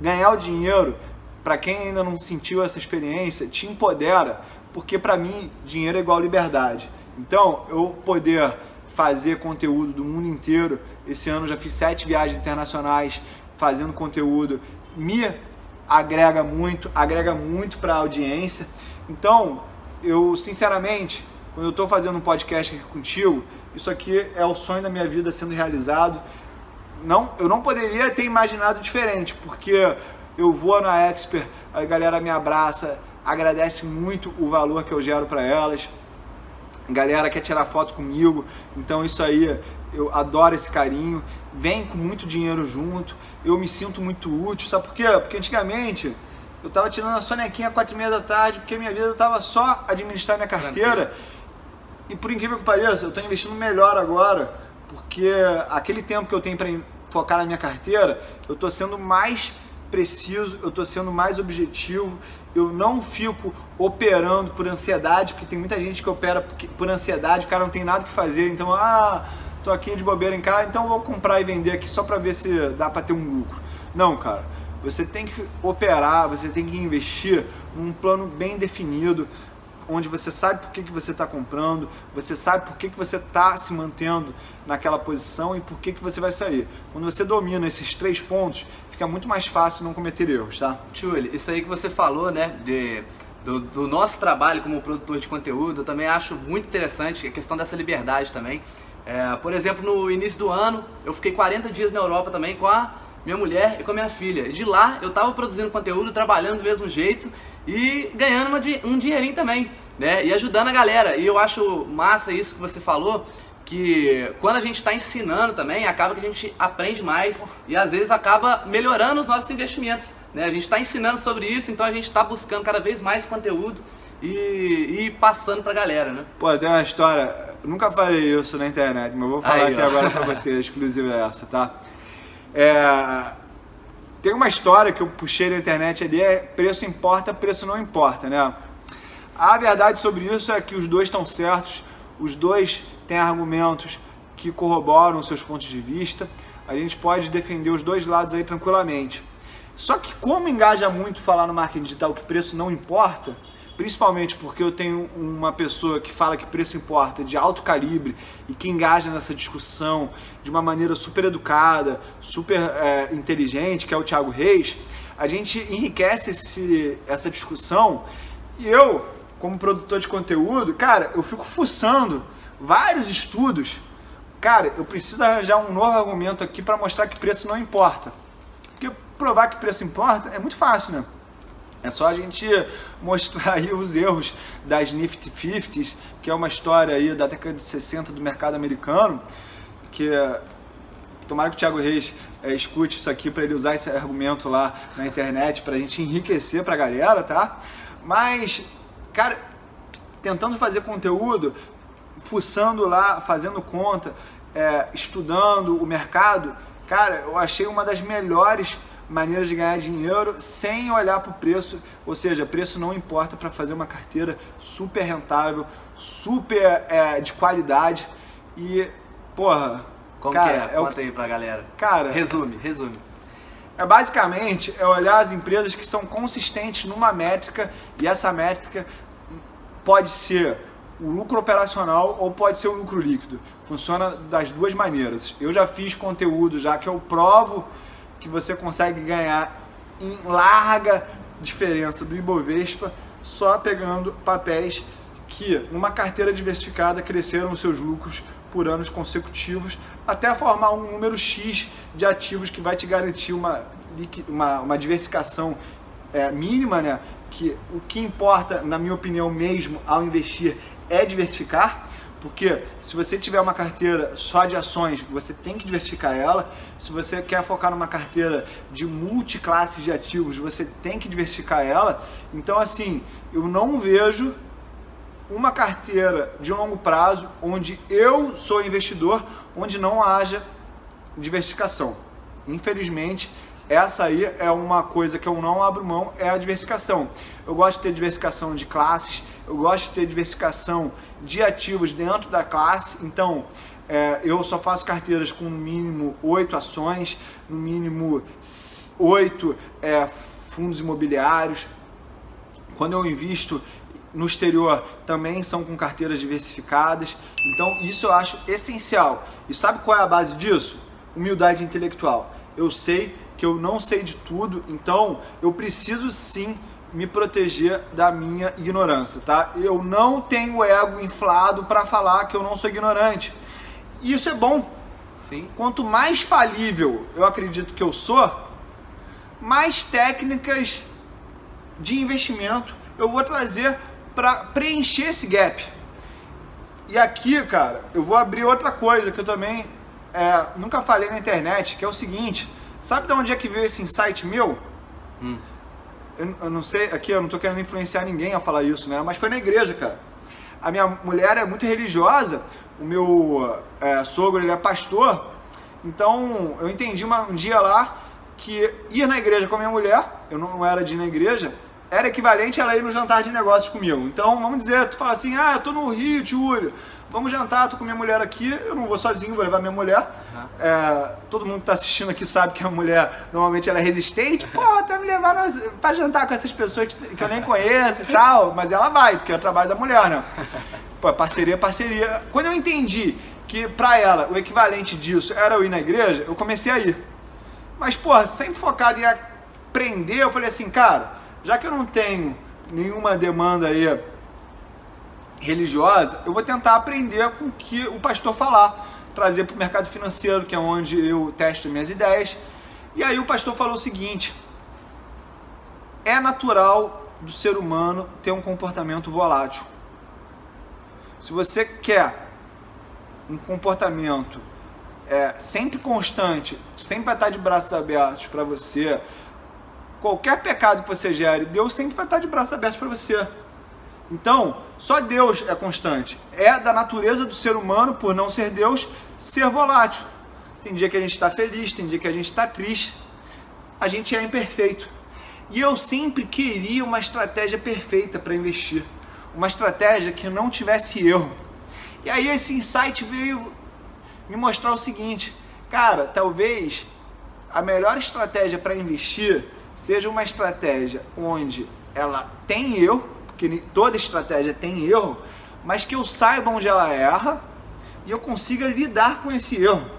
Ganhar o dinheiro, para quem ainda não sentiu essa experiência, te empodera, porque para mim dinheiro é igual liberdade. Então, eu poder fazer conteúdo do mundo inteiro, esse ano já fiz sete viagens internacionais fazendo conteúdo, me agrega muito, agrega muito para a audiência. Então, eu sinceramente, quando eu estou fazendo um podcast aqui contigo, isso aqui é o sonho da minha vida sendo realizado. Não, eu não poderia ter imaginado diferente, porque eu vou na Expert, a galera me abraça, agradece muito o valor que eu gero para elas. A galera quer tirar foto comigo, então isso aí eu adoro esse carinho, vem com muito dinheiro junto, eu me sinto muito útil, sabe por quê? Porque antigamente eu tava tirando a sonequinha às quatro e meia da tarde, porque minha vida eu tava só administrar minha carteira, e por incrível que pareça, eu tô investindo melhor agora, porque aquele tempo que eu tenho para focar na minha carteira, eu tô sendo mais preciso, eu tô sendo mais objetivo, eu não fico operando por ansiedade, porque tem muita gente que opera por ansiedade, o cara não tem nada que fazer, então, ah, tô aqui de bobeira em casa, então vou comprar e vender aqui só para ver se dá para ter um lucro. Não, cara. Você tem que operar, você tem que investir num plano bem definido, onde você sabe por que, que você está comprando, você sabe por que, que você está se mantendo naquela posição e por que, que você vai sair. Quando você domina esses três pontos, fica muito mais fácil não cometer erros, tá?
Tchuli, isso aí que você falou, né, de, do, do, nosso trabalho como produtor de conteúdo, eu também acho muito interessante a questão dessa liberdade também. É, por exemplo, no início do ano, eu fiquei 40 dias na Europa também com a minha mulher e com a minha filha. E de lá eu estava produzindo conteúdo, trabalhando do mesmo jeito e ganhando um dinheirinho também, né? E ajudando a galera. E eu acho massa isso que você falou, que quando a gente está ensinando também, acaba que a gente aprende mais e às vezes acaba melhorando os nossos investimentos. Né? A gente está ensinando sobre isso, então a gente está buscando cada vez mais conteúdo e, e passando pra galera, né?
Pô, tem uma história, eu nunca falei isso na internet, mas vou falar Aí, aqui ó. agora pra você, exclusiva essa, tá? É, tem uma história que eu puxei na internet ali, é preço importa, preço não importa, né? A verdade sobre isso é que os dois estão certos, os dois têm argumentos que corroboram seus pontos de vista, a gente pode defender os dois lados aí tranquilamente. Só que como engaja muito falar no marketing digital que preço não importa, principalmente porque eu tenho uma pessoa que fala que preço importa, de alto calibre e que engaja nessa discussão de uma maneira super educada, super é, inteligente, que é o Thiago Reis, a gente enriquece esse, essa discussão e eu, como produtor de conteúdo, cara, eu fico fuçando vários estudos. Cara, eu preciso arranjar um novo argumento aqui para mostrar que preço não importa. Porque provar que preço importa é muito fácil, né? É só a gente mostrar aí os erros das Nifty 50s, que é uma história aí da década de 60 do mercado americano, que tomara que o Thiago Reis é, escute isso aqui para ele usar esse argumento lá na internet para a gente enriquecer para a galera, tá? Mas, cara, tentando fazer conteúdo, fuçando lá, fazendo conta, é, estudando o mercado, cara, eu achei uma das melhores maneiras de ganhar dinheiro sem olhar para o preço, ou seja, preço não importa para fazer uma carteira super rentável, super é, de qualidade e, porra.
Como cara, que é? é Conta o... aí pra galera.
Cara.
Resume, resume.
É basicamente é olhar as empresas que são consistentes numa métrica e essa métrica pode ser o lucro operacional ou pode ser o lucro líquido. Funciona das duas maneiras. Eu já fiz conteúdo já que eu provo que você consegue ganhar em larga diferença do Ibovespa só pegando papéis que, numa carteira diversificada, cresceram seus lucros por anos consecutivos, até formar um número X de ativos que vai te garantir uma, uma, uma diversificação é, mínima, né? Que o que importa, na minha opinião mesmo, ao investir é diversificar. Porque se você tiver uma carteira só de ações, você tem que diversificar ela. Se você quer focar numa carteira de multiclasses de ativos, você tem que diversificar ela. Então, assim, eu não vejo uma carteira de longo prazo onde eu sou investidor, onde não haja diversificação. Infelizmente, essa aí é uma coisa que eu não abro mão, é a diversificação. Eu gosto de ter diversificação de classes, eu gosto de ter diversificação de ativos dentro da classe. Então, é, eu só faço carteiras com no mínimo oito ações, no mínimo oito é, fundos imobiliários. Quando eu invisto no exterior, também são com carteiras diversificadas. Então, isso eu acho essencial. E sabe qual é a base disso? Humildade intelectual. Eu sei que eu não sei de tudo, então eu preciso sim me proteger da minha ignorância, tá? Eu não tenho ego inflado para falar que eu não sou ignorante. E isso é bom.
Sim.
Quanto mais falível eu acredito que eu sou, mais técnicas de investimento eu vou trazer para preencher esse gap. E aqui, cara, eu vou abrir outra coisa que eu também é, nunca falei na internet, que é o seguinte Sabe de onde é que veio esse insight meu? Hum. Eu, não sei, aqui eu não tô querendo influenciar ninguém a falar isso, né? Mas foi na igreja, cara. A minha mulher é muito religiosa, o meu é, sogro ele é pastor, então eu entendi uma, um dia lá que ir na igreja com a minha mulher, eu não era de ir na igreja, era equivalente a ela ir no jantar de negócios comigo. Então, vamos dizer, tu fala assim, ah, eu tô no Rio, Júlio, vamos jantar, tô com minha mulher aqui, eu não vou sozinho, vou levar minha mulher. Uhum. É, todo mundo que tá assistindo aqui sabe que a mulher, normalmente, ela é resistente. Pô, tu vai me levar pra jantar com essas pessoas que eu nem conheço e tal, mas ela vai, porque é o trabalho da mulher, né? Pô, parceria, parceria. Quando eu entendi que pra ela o equivalente disso era eu ir na igreja, eu comecei a ir. Mas, pô, sempre focado em aprender, eu falei assim, cara já que eu não tenho nenhuma demanda aí religiosa, eu vou tentar aprender com o que o pastor falar, trazer para o mercado financeiro, que é onde eu testo minhas ideias. E aí o pastor falou o seguinte: é natural do ser humano ter um comportamento volátil. Se você quer um comportamento é, sempre constante, sempre vai estar de braços abertos para você, qualquer pecado que você gere, Deus sempre vai estar de braços abertos para você. Então, só Deus é constante. É da natureza do ser humano, por não ser Deus, ser volátil. Tem dia que a gente está feliz, tem dia que a gente está triste. A gente é imperfeito. E eu sempre queria uma estratégia perfeita para investir. Uma estratégia que não tivesse erro. E aí esse insight veio me mostrar o seguinte: cara, talvez a melhor estratégia para investir seja uma estratégia onde ela tem erro, porque toda estratégia tem erro, mas que eu saiba onde ela erra e eu consiga lidar com esse erro.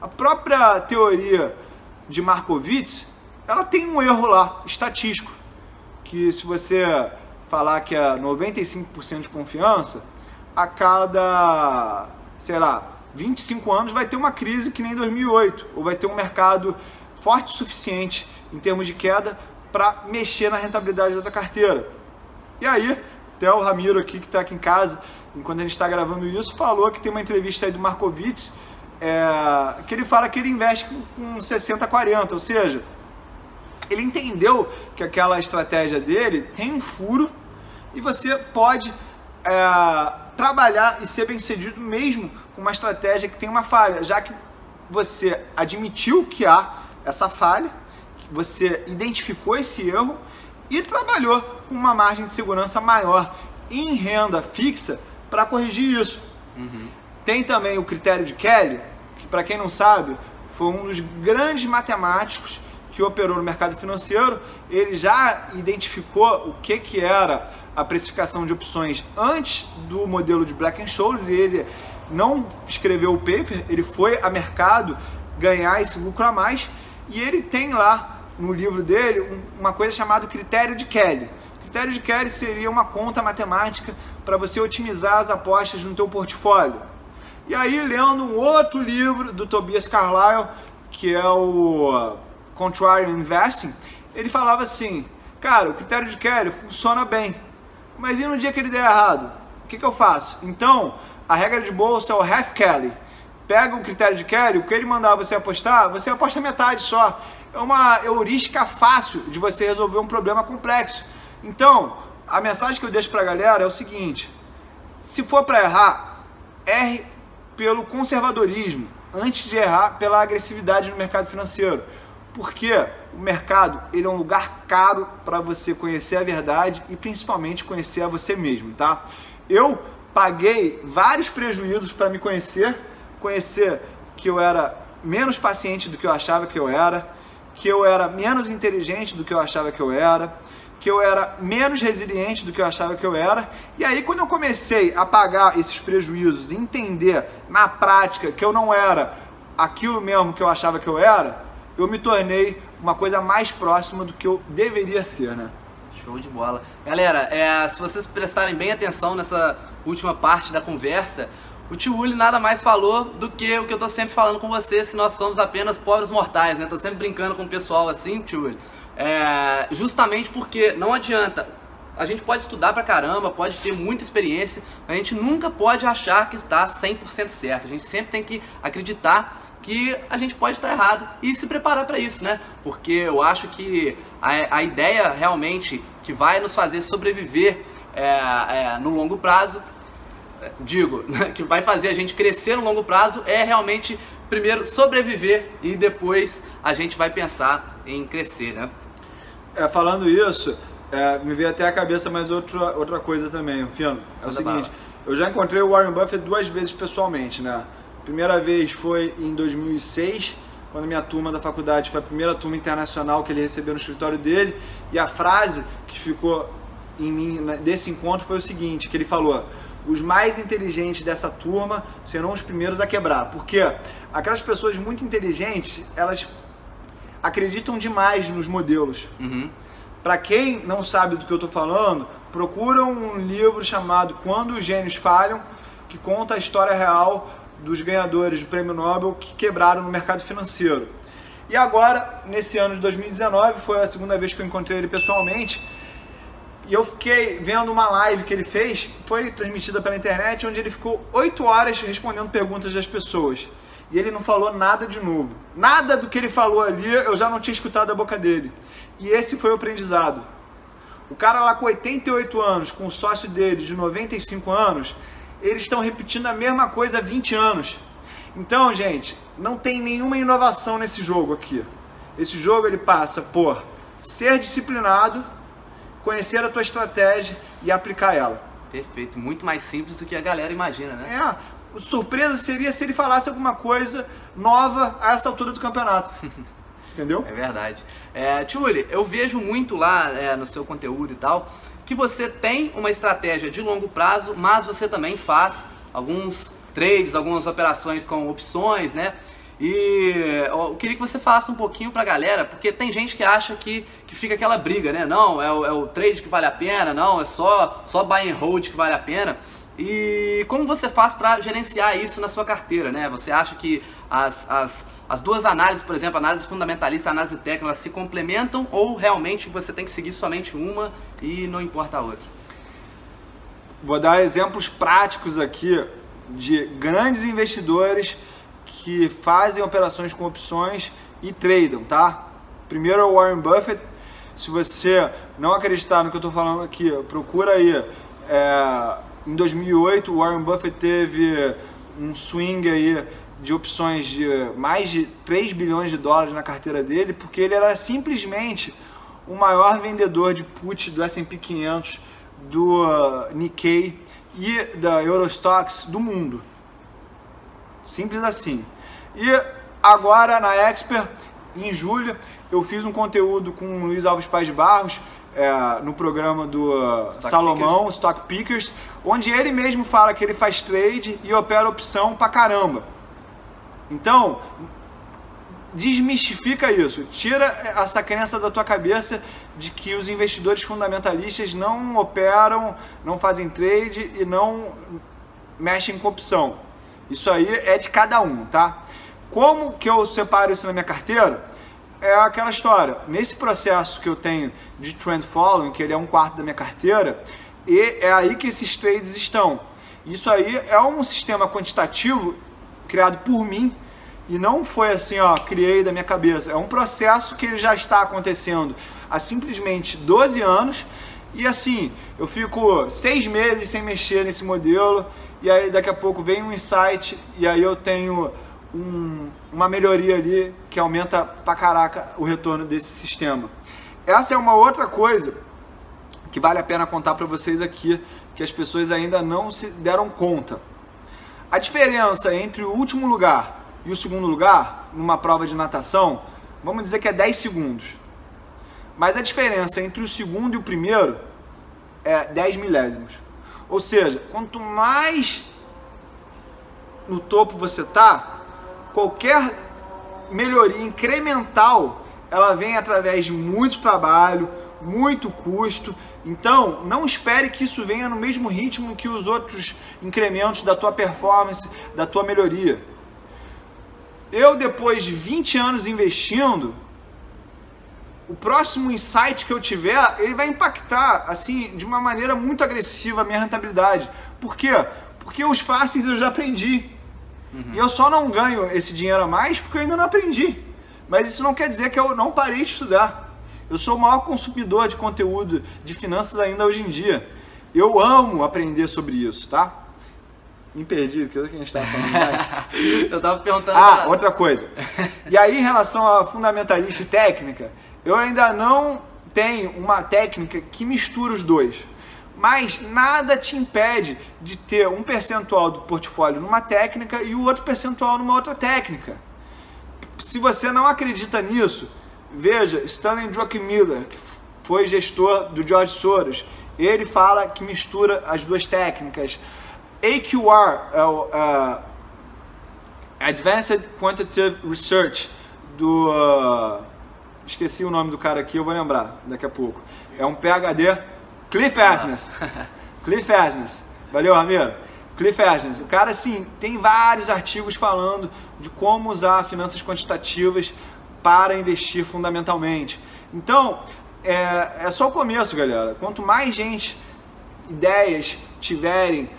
A própria teoria de Markowitz, ela tem um erro lá, estatístico, que se você falar que é 95% de confiança, a cada, sei lá, 25 anos vai ter uma crise que nem 2008, ou vai ter um mercado forte o suficiente em termos de queda para mexer na rentabilidade da tua carteira. E aí, até o Ramiro aqui que está aqui em casa, enquanto a gente está gravando isso, falou que tem uma entrevista aí do Markowitz, é, que ele fala que ele investe com, com 60-40, ou seja, ele entendeu que aquela estratégia dele tem um furo e você pode é, trabalhar e ser bem sucedido mesmo com uma estratégia que tem uma falha, já que você admitiu que há essa falha você identificou esse erro e trabalhou com uma margem de segurança maior em renda fixa para corrigir isso. Uhum. Tem também o critério de Kelly, que para quem não sabe, foi um dos grandes matemáticos que operou no mercado financeiro. Ele já identificou o que, que era a precificação de opções antes do modelo de Black Scholes e ele não escreveu o paper, ele foi a mercado ganhar esse lucro a mais e ele tem lá no livro dele uma coisa chamada critério de Kelly. Critério de Kelly seria uma conta matemática para você otimizar as apostas no teu portfólio. E aí, lendo um outro livro do Tobias Carlyle, que é o Contrarian Investing, ele falava assim, cara, o critério de Kelly funciona bem, mas e no dia que ele der errado? O que, que eu faço? Então, a regra de bolsa é o half Kelly. Pega o critério de Kelly, o que ele mandar você apostar, você aposta metade só. É uma heurística fácil de você resolver um problema complexo. Então, a mensagem que eu deixo para a galera é o seguinte: se for para errar, erre pelo conservadorismo, antes de errar pela agressividade no mercado financeiro. Porque o mercado ele é um lugar caro para você conhecer a verdade e principalmente conhecer a você mesmo, tá? Eu paguei vários prejuízos para me conhecer, conhecer que eu era menos paciente do que eu achava que eu era, que eu era menos inteligente do que eu achava que eu era, que eu era menos resiliente do que eu achava que eu era. E aí, quando eu comecei a pagar esses prejuízos, entender na prática que eu não era aquilo mesmo que eu achava que eu era, eu me tornei uma coisa mais próxima do que eu deveria ser, né?
Show de bola. Galera, é, se vocês prestarem bem atenção nessa última parte da conversa, o tio Uli nada mais falou do que o que eu tô sempre falando com vocês, que nós somos apenas pobres mortais, né? Tô sempre brincando com o pessoal assim, tio Uli. É, justamente porque não adianta. A gente pode estudar pra caramba, pode ter muita experiência, mas a gente nunca pode achar que está 100% certo. A gente sempre tem que acreditar que a gente pode estar errado e se preparar para isso, né? Porque eu acho que a, a, ideia realmente que vai nos fazer sobreviver é, é, no longo prazo, digo, que vai fazer a gente crescer no longo prazo é realmente primeiro sobreviver e depois a gente vai pensar em crescer, né?
É, falando isso, é, me veio até a cabeça mais outra, outra coisa também, Fiano. É o seguinte, eu já encontrei o Warren Buffett duas vezes pessoalmente, né? Primeira vez foi em 2006, quando minha turma da faculdade foi a primeira turma internacional que ele recebeu no escritório dele, e a frase que ficou em mim né, desse encontro foi o seguinte, que ele falou: os mais inteligentes dessa turma serão os primeiros a quebrar, porque aquelas pessoas muito inteligentes, elas acreditam demais nos modelos. Uhum. Para quem não sabe do que eu estou falando, procura um livro chamado Quando os Gênios Falham, que conta a história real dos ganhadores do Prêmio Nobel que quebraram no mercado financeiro. E agora, nesse ano de 2019, foi a segunda vez que eu encontrei ele pessoalmente. E eu fiquei vendo uma live que ele fez, foi transmitida pela internet, onde ele ficou 8 horas respondendo perguntas das pessoas e ele não falou nada de novo. Nada do que ele falou ali eu já não tinha escutado da boca dele. E esse foi o aprendizado. O cara lá com 88 anos, com o sócio dele de 95 anos, eles estão repetindo a mesma coisa há 20 anos. Então, gente, não tem nenhuma inovação nesse jogo aqui. Esse jogo ele passa por ser disciplinado, conhecer a tua estratégia e aplicar ela.
Perfeito, muito mais simples do que a galera imagina, né?
É, surpresa seria se ele falasse alguma coisa nova a essa altura do campeonato. Entendeu?
É verdade. É, Tchuli, eu vejo muito lá é, no seu conteúdo e tal que você tem uma estratégia de longo prazo, mas você também faz alguns trades, algumas operações com opções, né? E eu queria que você falasse um pouquinho pra galera, porque tem gente que acha que, que fica aquela briga, né? Não, é o, é o trade que vale a pena, não, é só, só buy and hold que vale a pena. E como você faz para gerenciar isso na sua carteira, né? Você acha que as, as, as duas análises, por exemplo, análise fundamentalista e análise técnica, se complementam ou realmente você tem que seguir somente uma e não importa a outra?
Vou dar exemplos práticos aqui de grandes investidores que fazem operações com opções e tradam, tá? Primeiro é o Warren Buffett. Se você não acreditar no que eu estou falando aqui, procura aí é, em 2008, o Warren Buffett teve um swing aí de opções de mais de 3 bilhões de dólares na carteira dele, porque ele era simplesmente o maior vendedor de put do S&P 500, do uh, Nikkei e da Eurostox do mundo. Simples assim. E agora na Expert, em julho, eu fiz um conteúdo com o Luiz Alves Paz de Barros, é, no programa do uh, Salomão, Pickers. Stock Pickers, onde ele mesmo fala que ele faz trade e opera opção pra caramba. Então, desmistifica isso. Tira essa crença da tua cabeça de que os investidores fundamentalistas não operam, não fazem trade e não mexem com opção. Isso aí é de cada um, tá? Como que eu separo isso na minha carteira? É aquela história. Nesse processo que eu tenho de trend following, que ele é um quarto da minha carteira, e é aí que esses trades estão. Isso aí é um sistema quantitativo criado por mim e não foi assim, ó, criei da minha cabeça. É um processo que ele já está acontecendo há simplesmente 12 anos. E assim, eu fico seis meses sem mexer nesse modelo. E aí daqui a pouco vem um insight e aí eu tenho um, uma melhoria ali que aumenta pra caraca o retorno desse sistema. Essa é uma outra coisa que vale a pena contar para vocês aqui, que as pessoas ainda não se deram conta. A diferença entre o último lugar e o segundo lugar, numa prova de natação, vamos dizer que é 10 segundos. Mas a diferença entre o segundo e o primeiro é 10 milésimos. Ou seja, quanto mais no topo você tá, qualquer melhoria incremental, ela vem através de muito trabalho, muito custo. Então, não espere que isso venha no mesmo ritmo que os outros incrementos da tua performance, da tua melhoria eu depois de 20 anos investindo, o próximo insight que eu tiver, ele vai impactar assim de uma maneira muito agressiva a minha rentabilidade. Por quê? Porque os fáceis eu já aprendi. Uhum. E eu só não ganho esse dinheiro a mais porque eu ainda não aprendi. Mas isso não quer dizer que eu não parei de estudar. Eu sou o maior consumidor de conteúdo de finanças ainda hoje em dia. Eu amo aprender sobre isso, tá? Me perdi, o que a gente estava falando?
eu estava perguntando.
Ah, outra coisa. E aí, em relação à fundamentalista e técnica, eu ainda não tenho uma técnica que mistura os dois. Mas nada te impede de ter um percentual do portfólio numa técnica e o outro percentual numa outra técnica. Se você não acredita nisso, veja Stanley Druckenmiller, que foi gestor do George Soros. Ele fala que mistura as duas técnicas. AQR é o uh, Advanced Quantitative Research do uh, esqueci o nome do cara aqui, eu vou lembrar daqui a pouco. É um PhD Cliff Asmus. Cliff Asmus. Valeu, Ramiro. Cliff Asmus. O cara assim, tem vários artigos falando de como usar finanças quantitativas para investir fundamentalmente. Então, é, é só o começo, galera. Quanto mais gente, ideias tiverem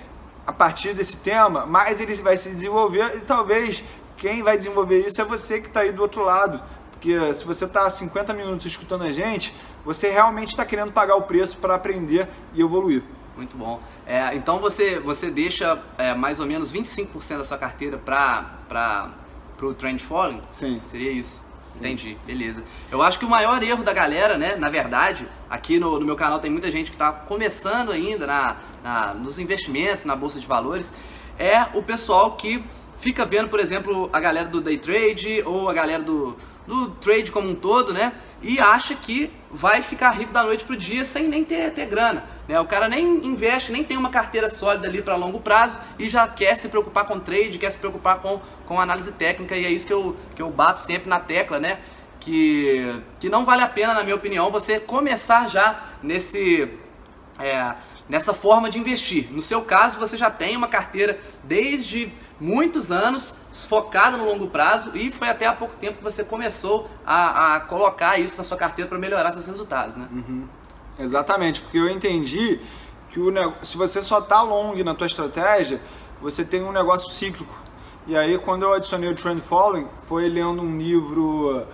a partir desse tema, mais ele vai se desenvolver e talvez quem vai desenvolver isso é você que está aí do outro lado. Porque se você está 50 minutos escutando a gente, você realmente está querendo pagar o preço para aprender e evoluir.
Muito bom. É, então você, você deixa é, mais ou menos 25% da sua carteira para o trend following?
Sim.
Seria isso? Sim. Entendi, beleza. Eu acho que o maior erro da galera, né, na verdade, aqui no, no meu canal tem muita gente que está começando ainda na, na, nos investimentos, na bolsa de valores, é o pessoal que fica vendo, por exemplo, a galera do day trade ou a galera do, do trade como um todo, né? E acha que vai ficar rico da noite pro dia sem nem ter, ter grana. Né? O cara nem investe, nem tem uma carteira sólida ali para longo prazo e já quer se preocupar com trade, quer se preocupar com, com análise técnica e é isso que eu, que eu bato sempre na tecla, né? Que, que não vale a pena, na minha opinião, você começar já nesse, é, nessa forma de investir. No seu caso, você já tem uma carteira desde muitos anos focada no longo prazo e foi até há pouco tempo que você começou a, a colocar isso na sua carteira para melhorar seus resultados, né?
Uhum. Exatamente, porque eu entendi que o, se você só está long na tua estratégia, você tem um negócio cíclico. E aí, quando eu adicionei o Trend Following, foi lendo um livro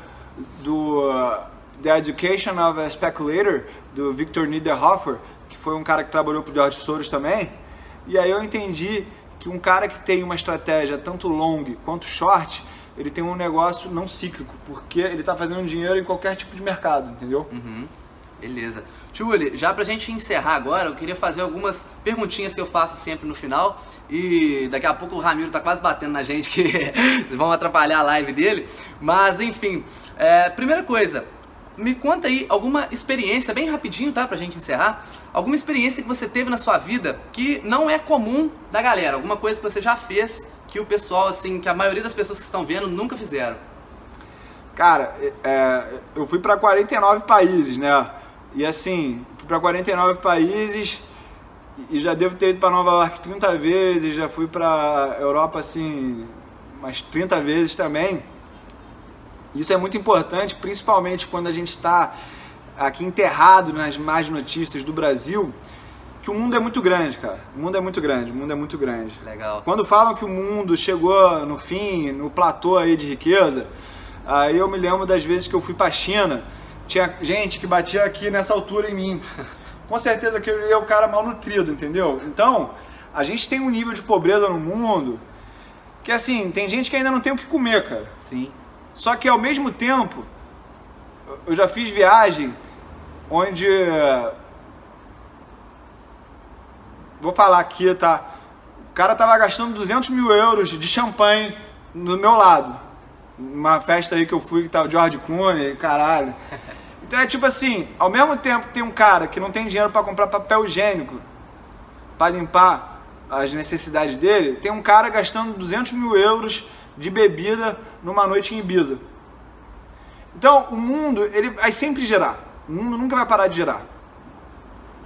do uh, The Education of a Speculator, do Victor Niederhofer, foi um cara que trabalhou para o George Soros também. E aí eu entendi que um cara que tem uma estratégia tanto long quanto short, ele tem um negócio não cíclico, porque ele está fazendo dinheiro em qualquer tipo de mercado, entendeu?
Uhum. Beleza. Julie, já pra gente encerrar agora, eu queria fazer algumas perguntinhas que eu faço sempre no final. E daqui a pouco o Ramiro tá quase batendo na gente que vão atrapalhar a live dele. Mas enfim, é, primeira coisa, me conta aí alguma experiência, bem rapidinho, tá? Pra gente encerrar. Alguma experiência que você teve na sua vida que não é comum da galera. Alguma coisa que você já fez que o pessoal, assim, que a maioria das pessoas que estão vendo nunca fizeram.
Cara, é, eu fui para 49 países, né? E assim, fui para 49 países e já devo ter ido para Nova York 30 vezes, já fui para Europa assim umas 30 vezes também. Isso é muito importante, principalmente quando a gente está aqui enterrado nas más notícias do Brasil, que o mundo é muito grande, cara. O mundo é muito grande, o mundo é muito grande.
Legal.
Quando falam que o mundo chegou no fim, no platô aí de riqueza, aí eu me lembro das vezes que eu fui pra China, tinha gente que batia aqui nessa altura em mim. Com certeza que eu é o cara mal nutrido, entendeu? Então, a gente tem um nível de pobreza no mundo que assim, tem gente que ainda não tem o que comer, cara.
Sim.
Só que ao mesmo tempo, eu já fiz viagem onde. Vou falar aqui, tá? O cara tava gastando 200 mil euros de champanhe no meu lado. Uma festa aí que eu fui que tava George Clooney, caralho. Então é tipo assim, ao mesmo tempo que tem um cara que não tem dinheiro para comprar papel higiênico para limpar as necessidades dele, tem um cara gastando 200 mil euros de bebida numa noite em Ibiza. Então, o mundo, ele vai sempre girar. O mundo nunca vai parar de girar.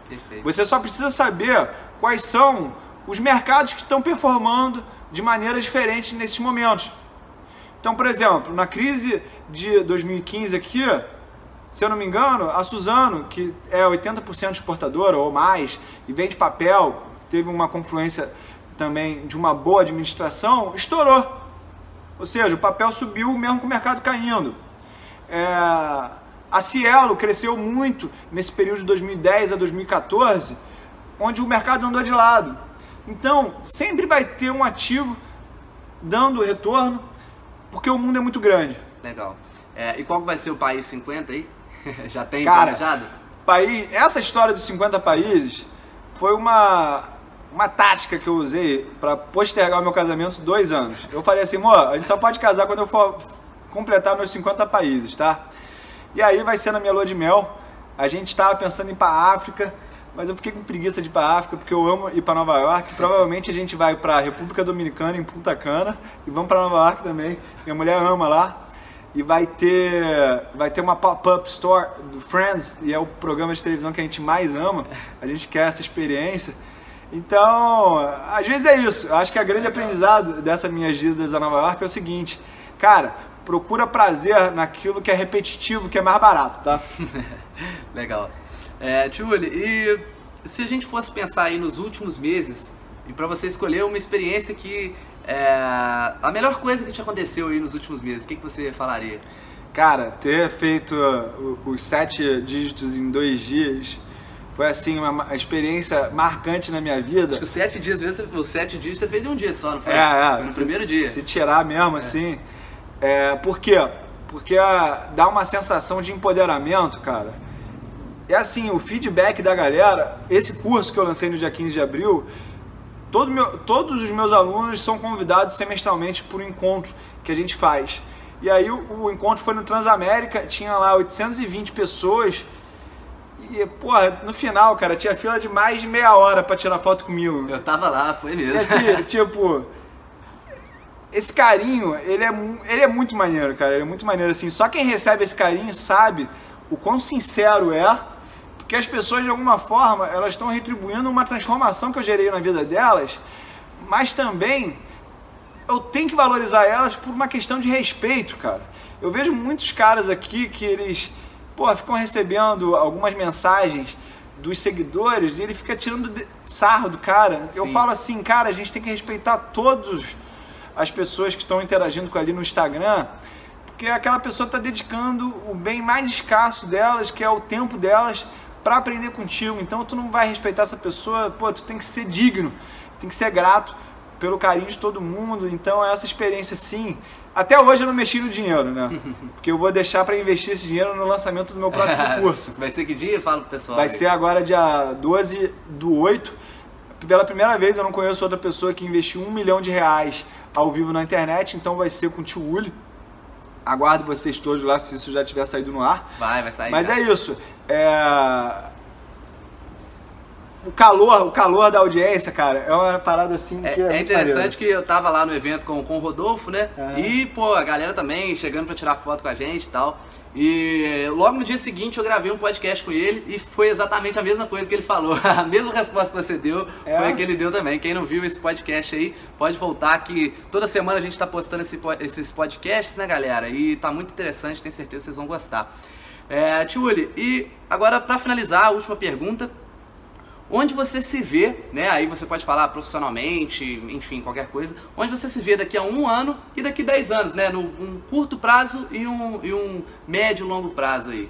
Perfeito.
Você só precisa saber quais são os mercados que estão performando de maneira diferente nesses momentos. Então, por exemplo, na crise de 2015 aqui, se eu não me engano, a Suzano, que é 80% exportadora ou mais e vende papel, teve uma confluência também de uma boa administração, estourou. Ou seja, o papel subiu mesmo com o mercado caindo. É, a Cielo cresceu muito nesse período de 2010 a 2014, onde o mercado andou de lado. Então, sempre vai ter um ativo dando retorno, porque o mundo é muito grande.
Legal. É, e qual vai ser o país 50 aí? Já tem
Cara,
planejado?
País, essa história dos 50 países foi uma, uma tática que eu usei para postergar o meu casamento dois anos. Eu falei assim, amor, a gente só pode casar quando eu for completar meus 50 países, tá? E aí vai ser na minha lua de mel. A gente estava pensando em ir para África, mas eu fiquei com preguiça de ir para África porque eu amo ir para Nova York. Provavelmente a gente vai para República Dominicana em Punta Cana e vamos para Nova York também. Minha mulher ama lá. E vai ter vai ter uma pop-up store do Friends, e é o programa de televisão que a gente mais ama. A gente quer essa experiência. Então, às vezes é isso. Eu acho que a grande aprendizado dessa minha idas a Nova York é o seguinte, cara, procura prazer naquilo que é repetitivo, que é mais barato, tá?
Legal. É, Tchuli, e se a gente fosse pensar aí nos últimos meses, e para você escolher uma experiência que é a melhor coisa que te aconteceu aí nos últimos meses, o que, que você falaria?
Cara, ter feito os sete dígitos em dois dias foi assim uma experiência marcante na minha vida.
Acho que os sete dias, vezes, os sete dias você fez em um dia só, não foi?
É, é.
Foi no
se,
primeiro dia.
Se tirar mesmo, é. assim. É, por quê? Porque ah, dá uma sensação de empoderamento, cara. É assim, o feedback da galera, esse curso que eu lancei no dia 15 de abril, todo meu, todos os meus alunos são convidados semestralmente por um encontro que a gente faz. E aí o, o encontro foi no Transamérica, tinha lá 820 pessoas. E, porra, no final, cara, tinha fila de mais de meia hora para tirar foto comigo.
Eu tava lá, foi mesmo.
E assim, tipo, esse carinho, ele é, ele é muito maneiro, cara. Ele é muito maneiro, assim. Só quem recebe esse carinho sabe o quão sincero é, porque as pessoas, de alguma forma, elas estão retribuindo uma transformação que eu gerei na vida delas, mas também eu tenho que valorizar elas por uma questão de respeito, cara. Eu vejo muitos caras aqui que eles, pô, ficam recebendo algumas mensagens dos seguidores e ele fica tirando sarro do cara. Sim. Eu falo assim, cara, a gente tem que respeitar todos as pessoas que estão interagindo com ali no Instagram, porque aquela pessoa está dedicando o bem mais escasso delas, que é o tempo delas, para aprender contigo. Então tu não vai respeitar essa pessoa, pô, tu tem que ser digno, tem que ser grato pelo carinho de todo mundo. Então essa experiência sim. Até hoje eu não mexi no dinheiro, né? Porque eu vou deixar para investir esse dinheiro no lançamento do meu próximo curso.
Vai ser que dia? Fala pro pessoal.
Vai
aí.
ser agora dia 12 do 8. Pela primeira vez eu não conheço outra pessoa que investiu um milhão de reais ao vivo na internet, então vai ser com o Tio Uli. Aguardo vocês todos lá se isso já tiver saído no ar.
Vai, vai sair.
Mas é isso. É... o calor, o calor da audiência, cara, é uma parada assim
É,
que
é
muito
interessante
maneiro.
que eu tava lá no evento com, com o Rodolfo, né?
Aham.
E, pô, a galera também chegando pra tirar foto com a gente e tal. E logo no dia seguinte eu gravei um podcast com ele e foi exatamente a mesma coisa que ele falou. A mesma resposta que você deu
É?
foi a que ele deu também. Quem não viu esse podcast aí, pode voltar que toda semana a gente tá postando esse esses podcasts, né, galera? E tá muito interessante, tenho certeza que vocês vão gostar. É, Tiuli, e agora pra finalizar, a última pergunta. Onde você se vê, né? Aí você pode falar profissionalmente, enfim, qualquer coisa. Onde você se vê daqui a um ano e daqui a 10 anos, né? No um curto prazo e um, e um médio e longo prazo aí.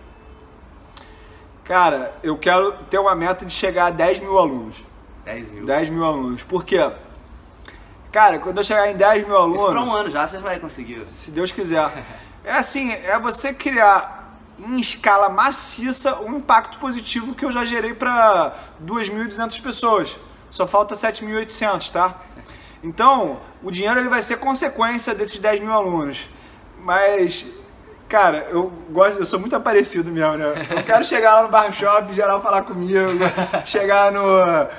Cara, eu quero ter uma meta de chegar a 10 mil alunos.
10 mil.
10 mil alunos. Por quê? Cara, quando eu chegar em 10 mil
Isso pra um
alunos,
ano já você vai conseguir.
se Deus quiser, é assim, é você criar em escala maciça um impacto positivo que eu já gerei para 2.200 pessoas. Só falta 7.800, tá? Então, o dinheiro ele vai ser consequência desses 10 mil alunos. Mas, cara, eu gosto, eu sou muito aparecido mesmo, né? Eu quero chegar lá no bar shop, geral falar comigo, chegar no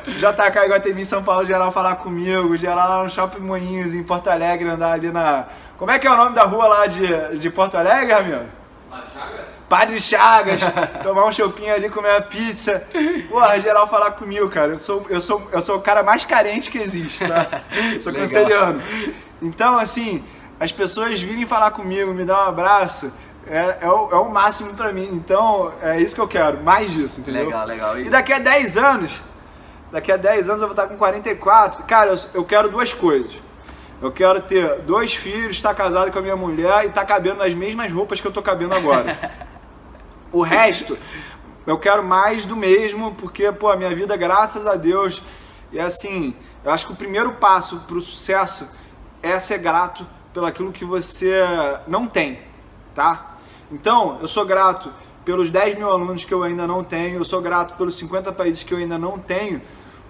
JK Iguatemi em São Paulo, geral falar comigo, geral lá no Shopping Moinhos em Porto Alegre, andar ali na. Como é que é o nome da rua lá de, de Porto Alegre, Ramiro? Padre Chagas, tomar um chopinho ali, comer uma pizza. Porra, geral falar comigo, cara. Eu sou, eu sou, eu sou o cara mais carente que existe, tá? Sou canceriano. Então, assim, as pessoas virem falar comigo, me dar um abraço, é, é, o, é o máximo pra mim. Então, é isso que eu quero, mais disso, entendeu?
Legal, legal.
E daqui a 10 anos, daqui a 10 anos eu vou estar com 44. Cara, eu, eu quero duas coisas. Eu quero ter dois filhos, estar casado com a minha mulher e estar cabendo nas mesmas roupas que eu tô cabendo agora. o resto, eu quero mais do mesmo, porque, pô, a minha vida, graças a Deus, e assim, eu acho que o primeiro passo pro sucesso é ser grato pelo aquilo que você não tem, tá? Então, eu sou grato pelos 10 mil alunos que eu ainda não tenho, eu sou grato pelos 50 países que eu ainda não tenho,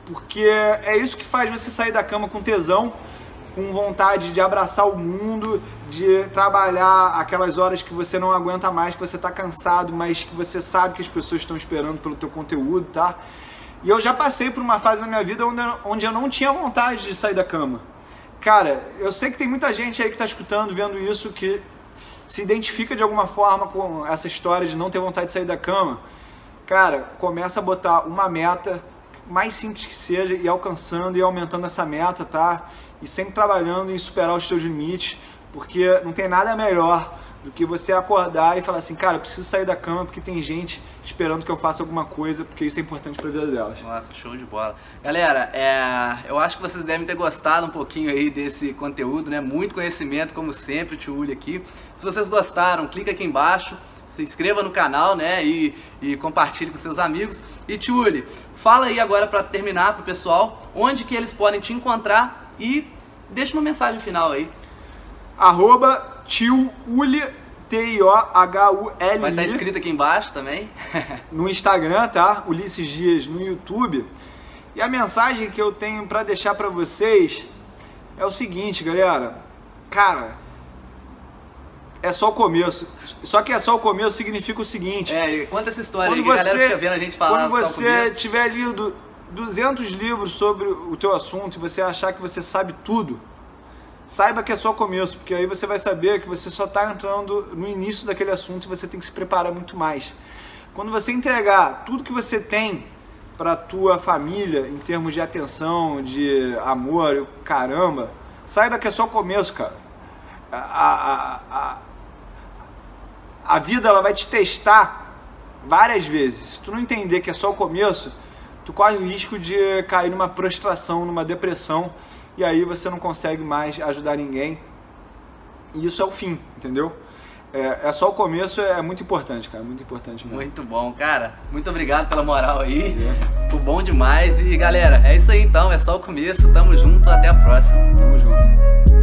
porque é isso que faz você sair da cama com tesão, com vontade de abraçar o mundo, de trabalhar aquelas horas que você não aguenta mais, que você está cansado, mas que você sabe que as pessoas estão esperando pelo teu conteúdo, tá? E eu já passei por uma fase na minha vida onde, onde eu não tinha vontade de sair da cama. Cara, eu sei que tem muita gente aí que está escutando, vendo isso, que se identifica de alguma forma com essa história de não ter vontade de sair da cama. Cara, começa a botar uma meta, mais simples que seja, e alcançando e aumentando essa meta, tá? E sempre trabalhando em superar os teus limites, porque não tem nada melhor do que você acordar e falar assim, cara, eu preciso sair da cama porque tem gente esperando que eu faça alguma coisa, porque isso é importante pra vida delas.
Nossa, show de bola. Galera, é, eu acho que vocês devem ter gostado um pouquinho aí desse conteúdo, né? Muito conhecimento, como sempre, o Tio Uli aqui. Se vocês gostaram, clica aqui embaixo, se inscreva no canal, né? E, e compartilhe com seus amigos. E Tio Uli, fala aí agora pra terminar pro pessoal, onde que eles podem te encontrar e deixa uma mensagem final aí.
Arroba tio Uli, T-I-O-H-U-L-I.
Vai estar escrito aqui embaixo também.
no Instagram, tá? Ulisses Dias no YouTube. E a mensagem que eu tenho pra deixar pra vocês é o seguinte, galera. Cara, é só o começo. Só que é só o começo significa o seguinte.
É, conta essa história aí,
quando
que a galera
você,
fica vendo a gente falar
quando você tiver lido 200 livros sobre o teu assunto e você achar que você sabe tudo, saiba que é só o começo, porque aí você vai saber que você só está entrando no início daquele assunto e você tem que se preparar muito mais. Quando você entregar tudo que você tem para tua família em termos de atenção, de amor, caramba, saiba que é só o começo, cara. A, a, a, a vida ela vai te testar várias vezes. Se tu não entender que é só o começo, tu corre o risco de cair numa prostração, numa depressão, e aí você não consegue mais ajudar ninguém. E isso é o fim, entendeu? É, é só o começo, é muito importante, cara, muito importante mesmo.
Muito bom, cara. Muito obrigado pela moral aí. Ficou bom demais. E galera, é isso aí então. É só o começo. Tamo junto. Até a próxima.
Tamo junto.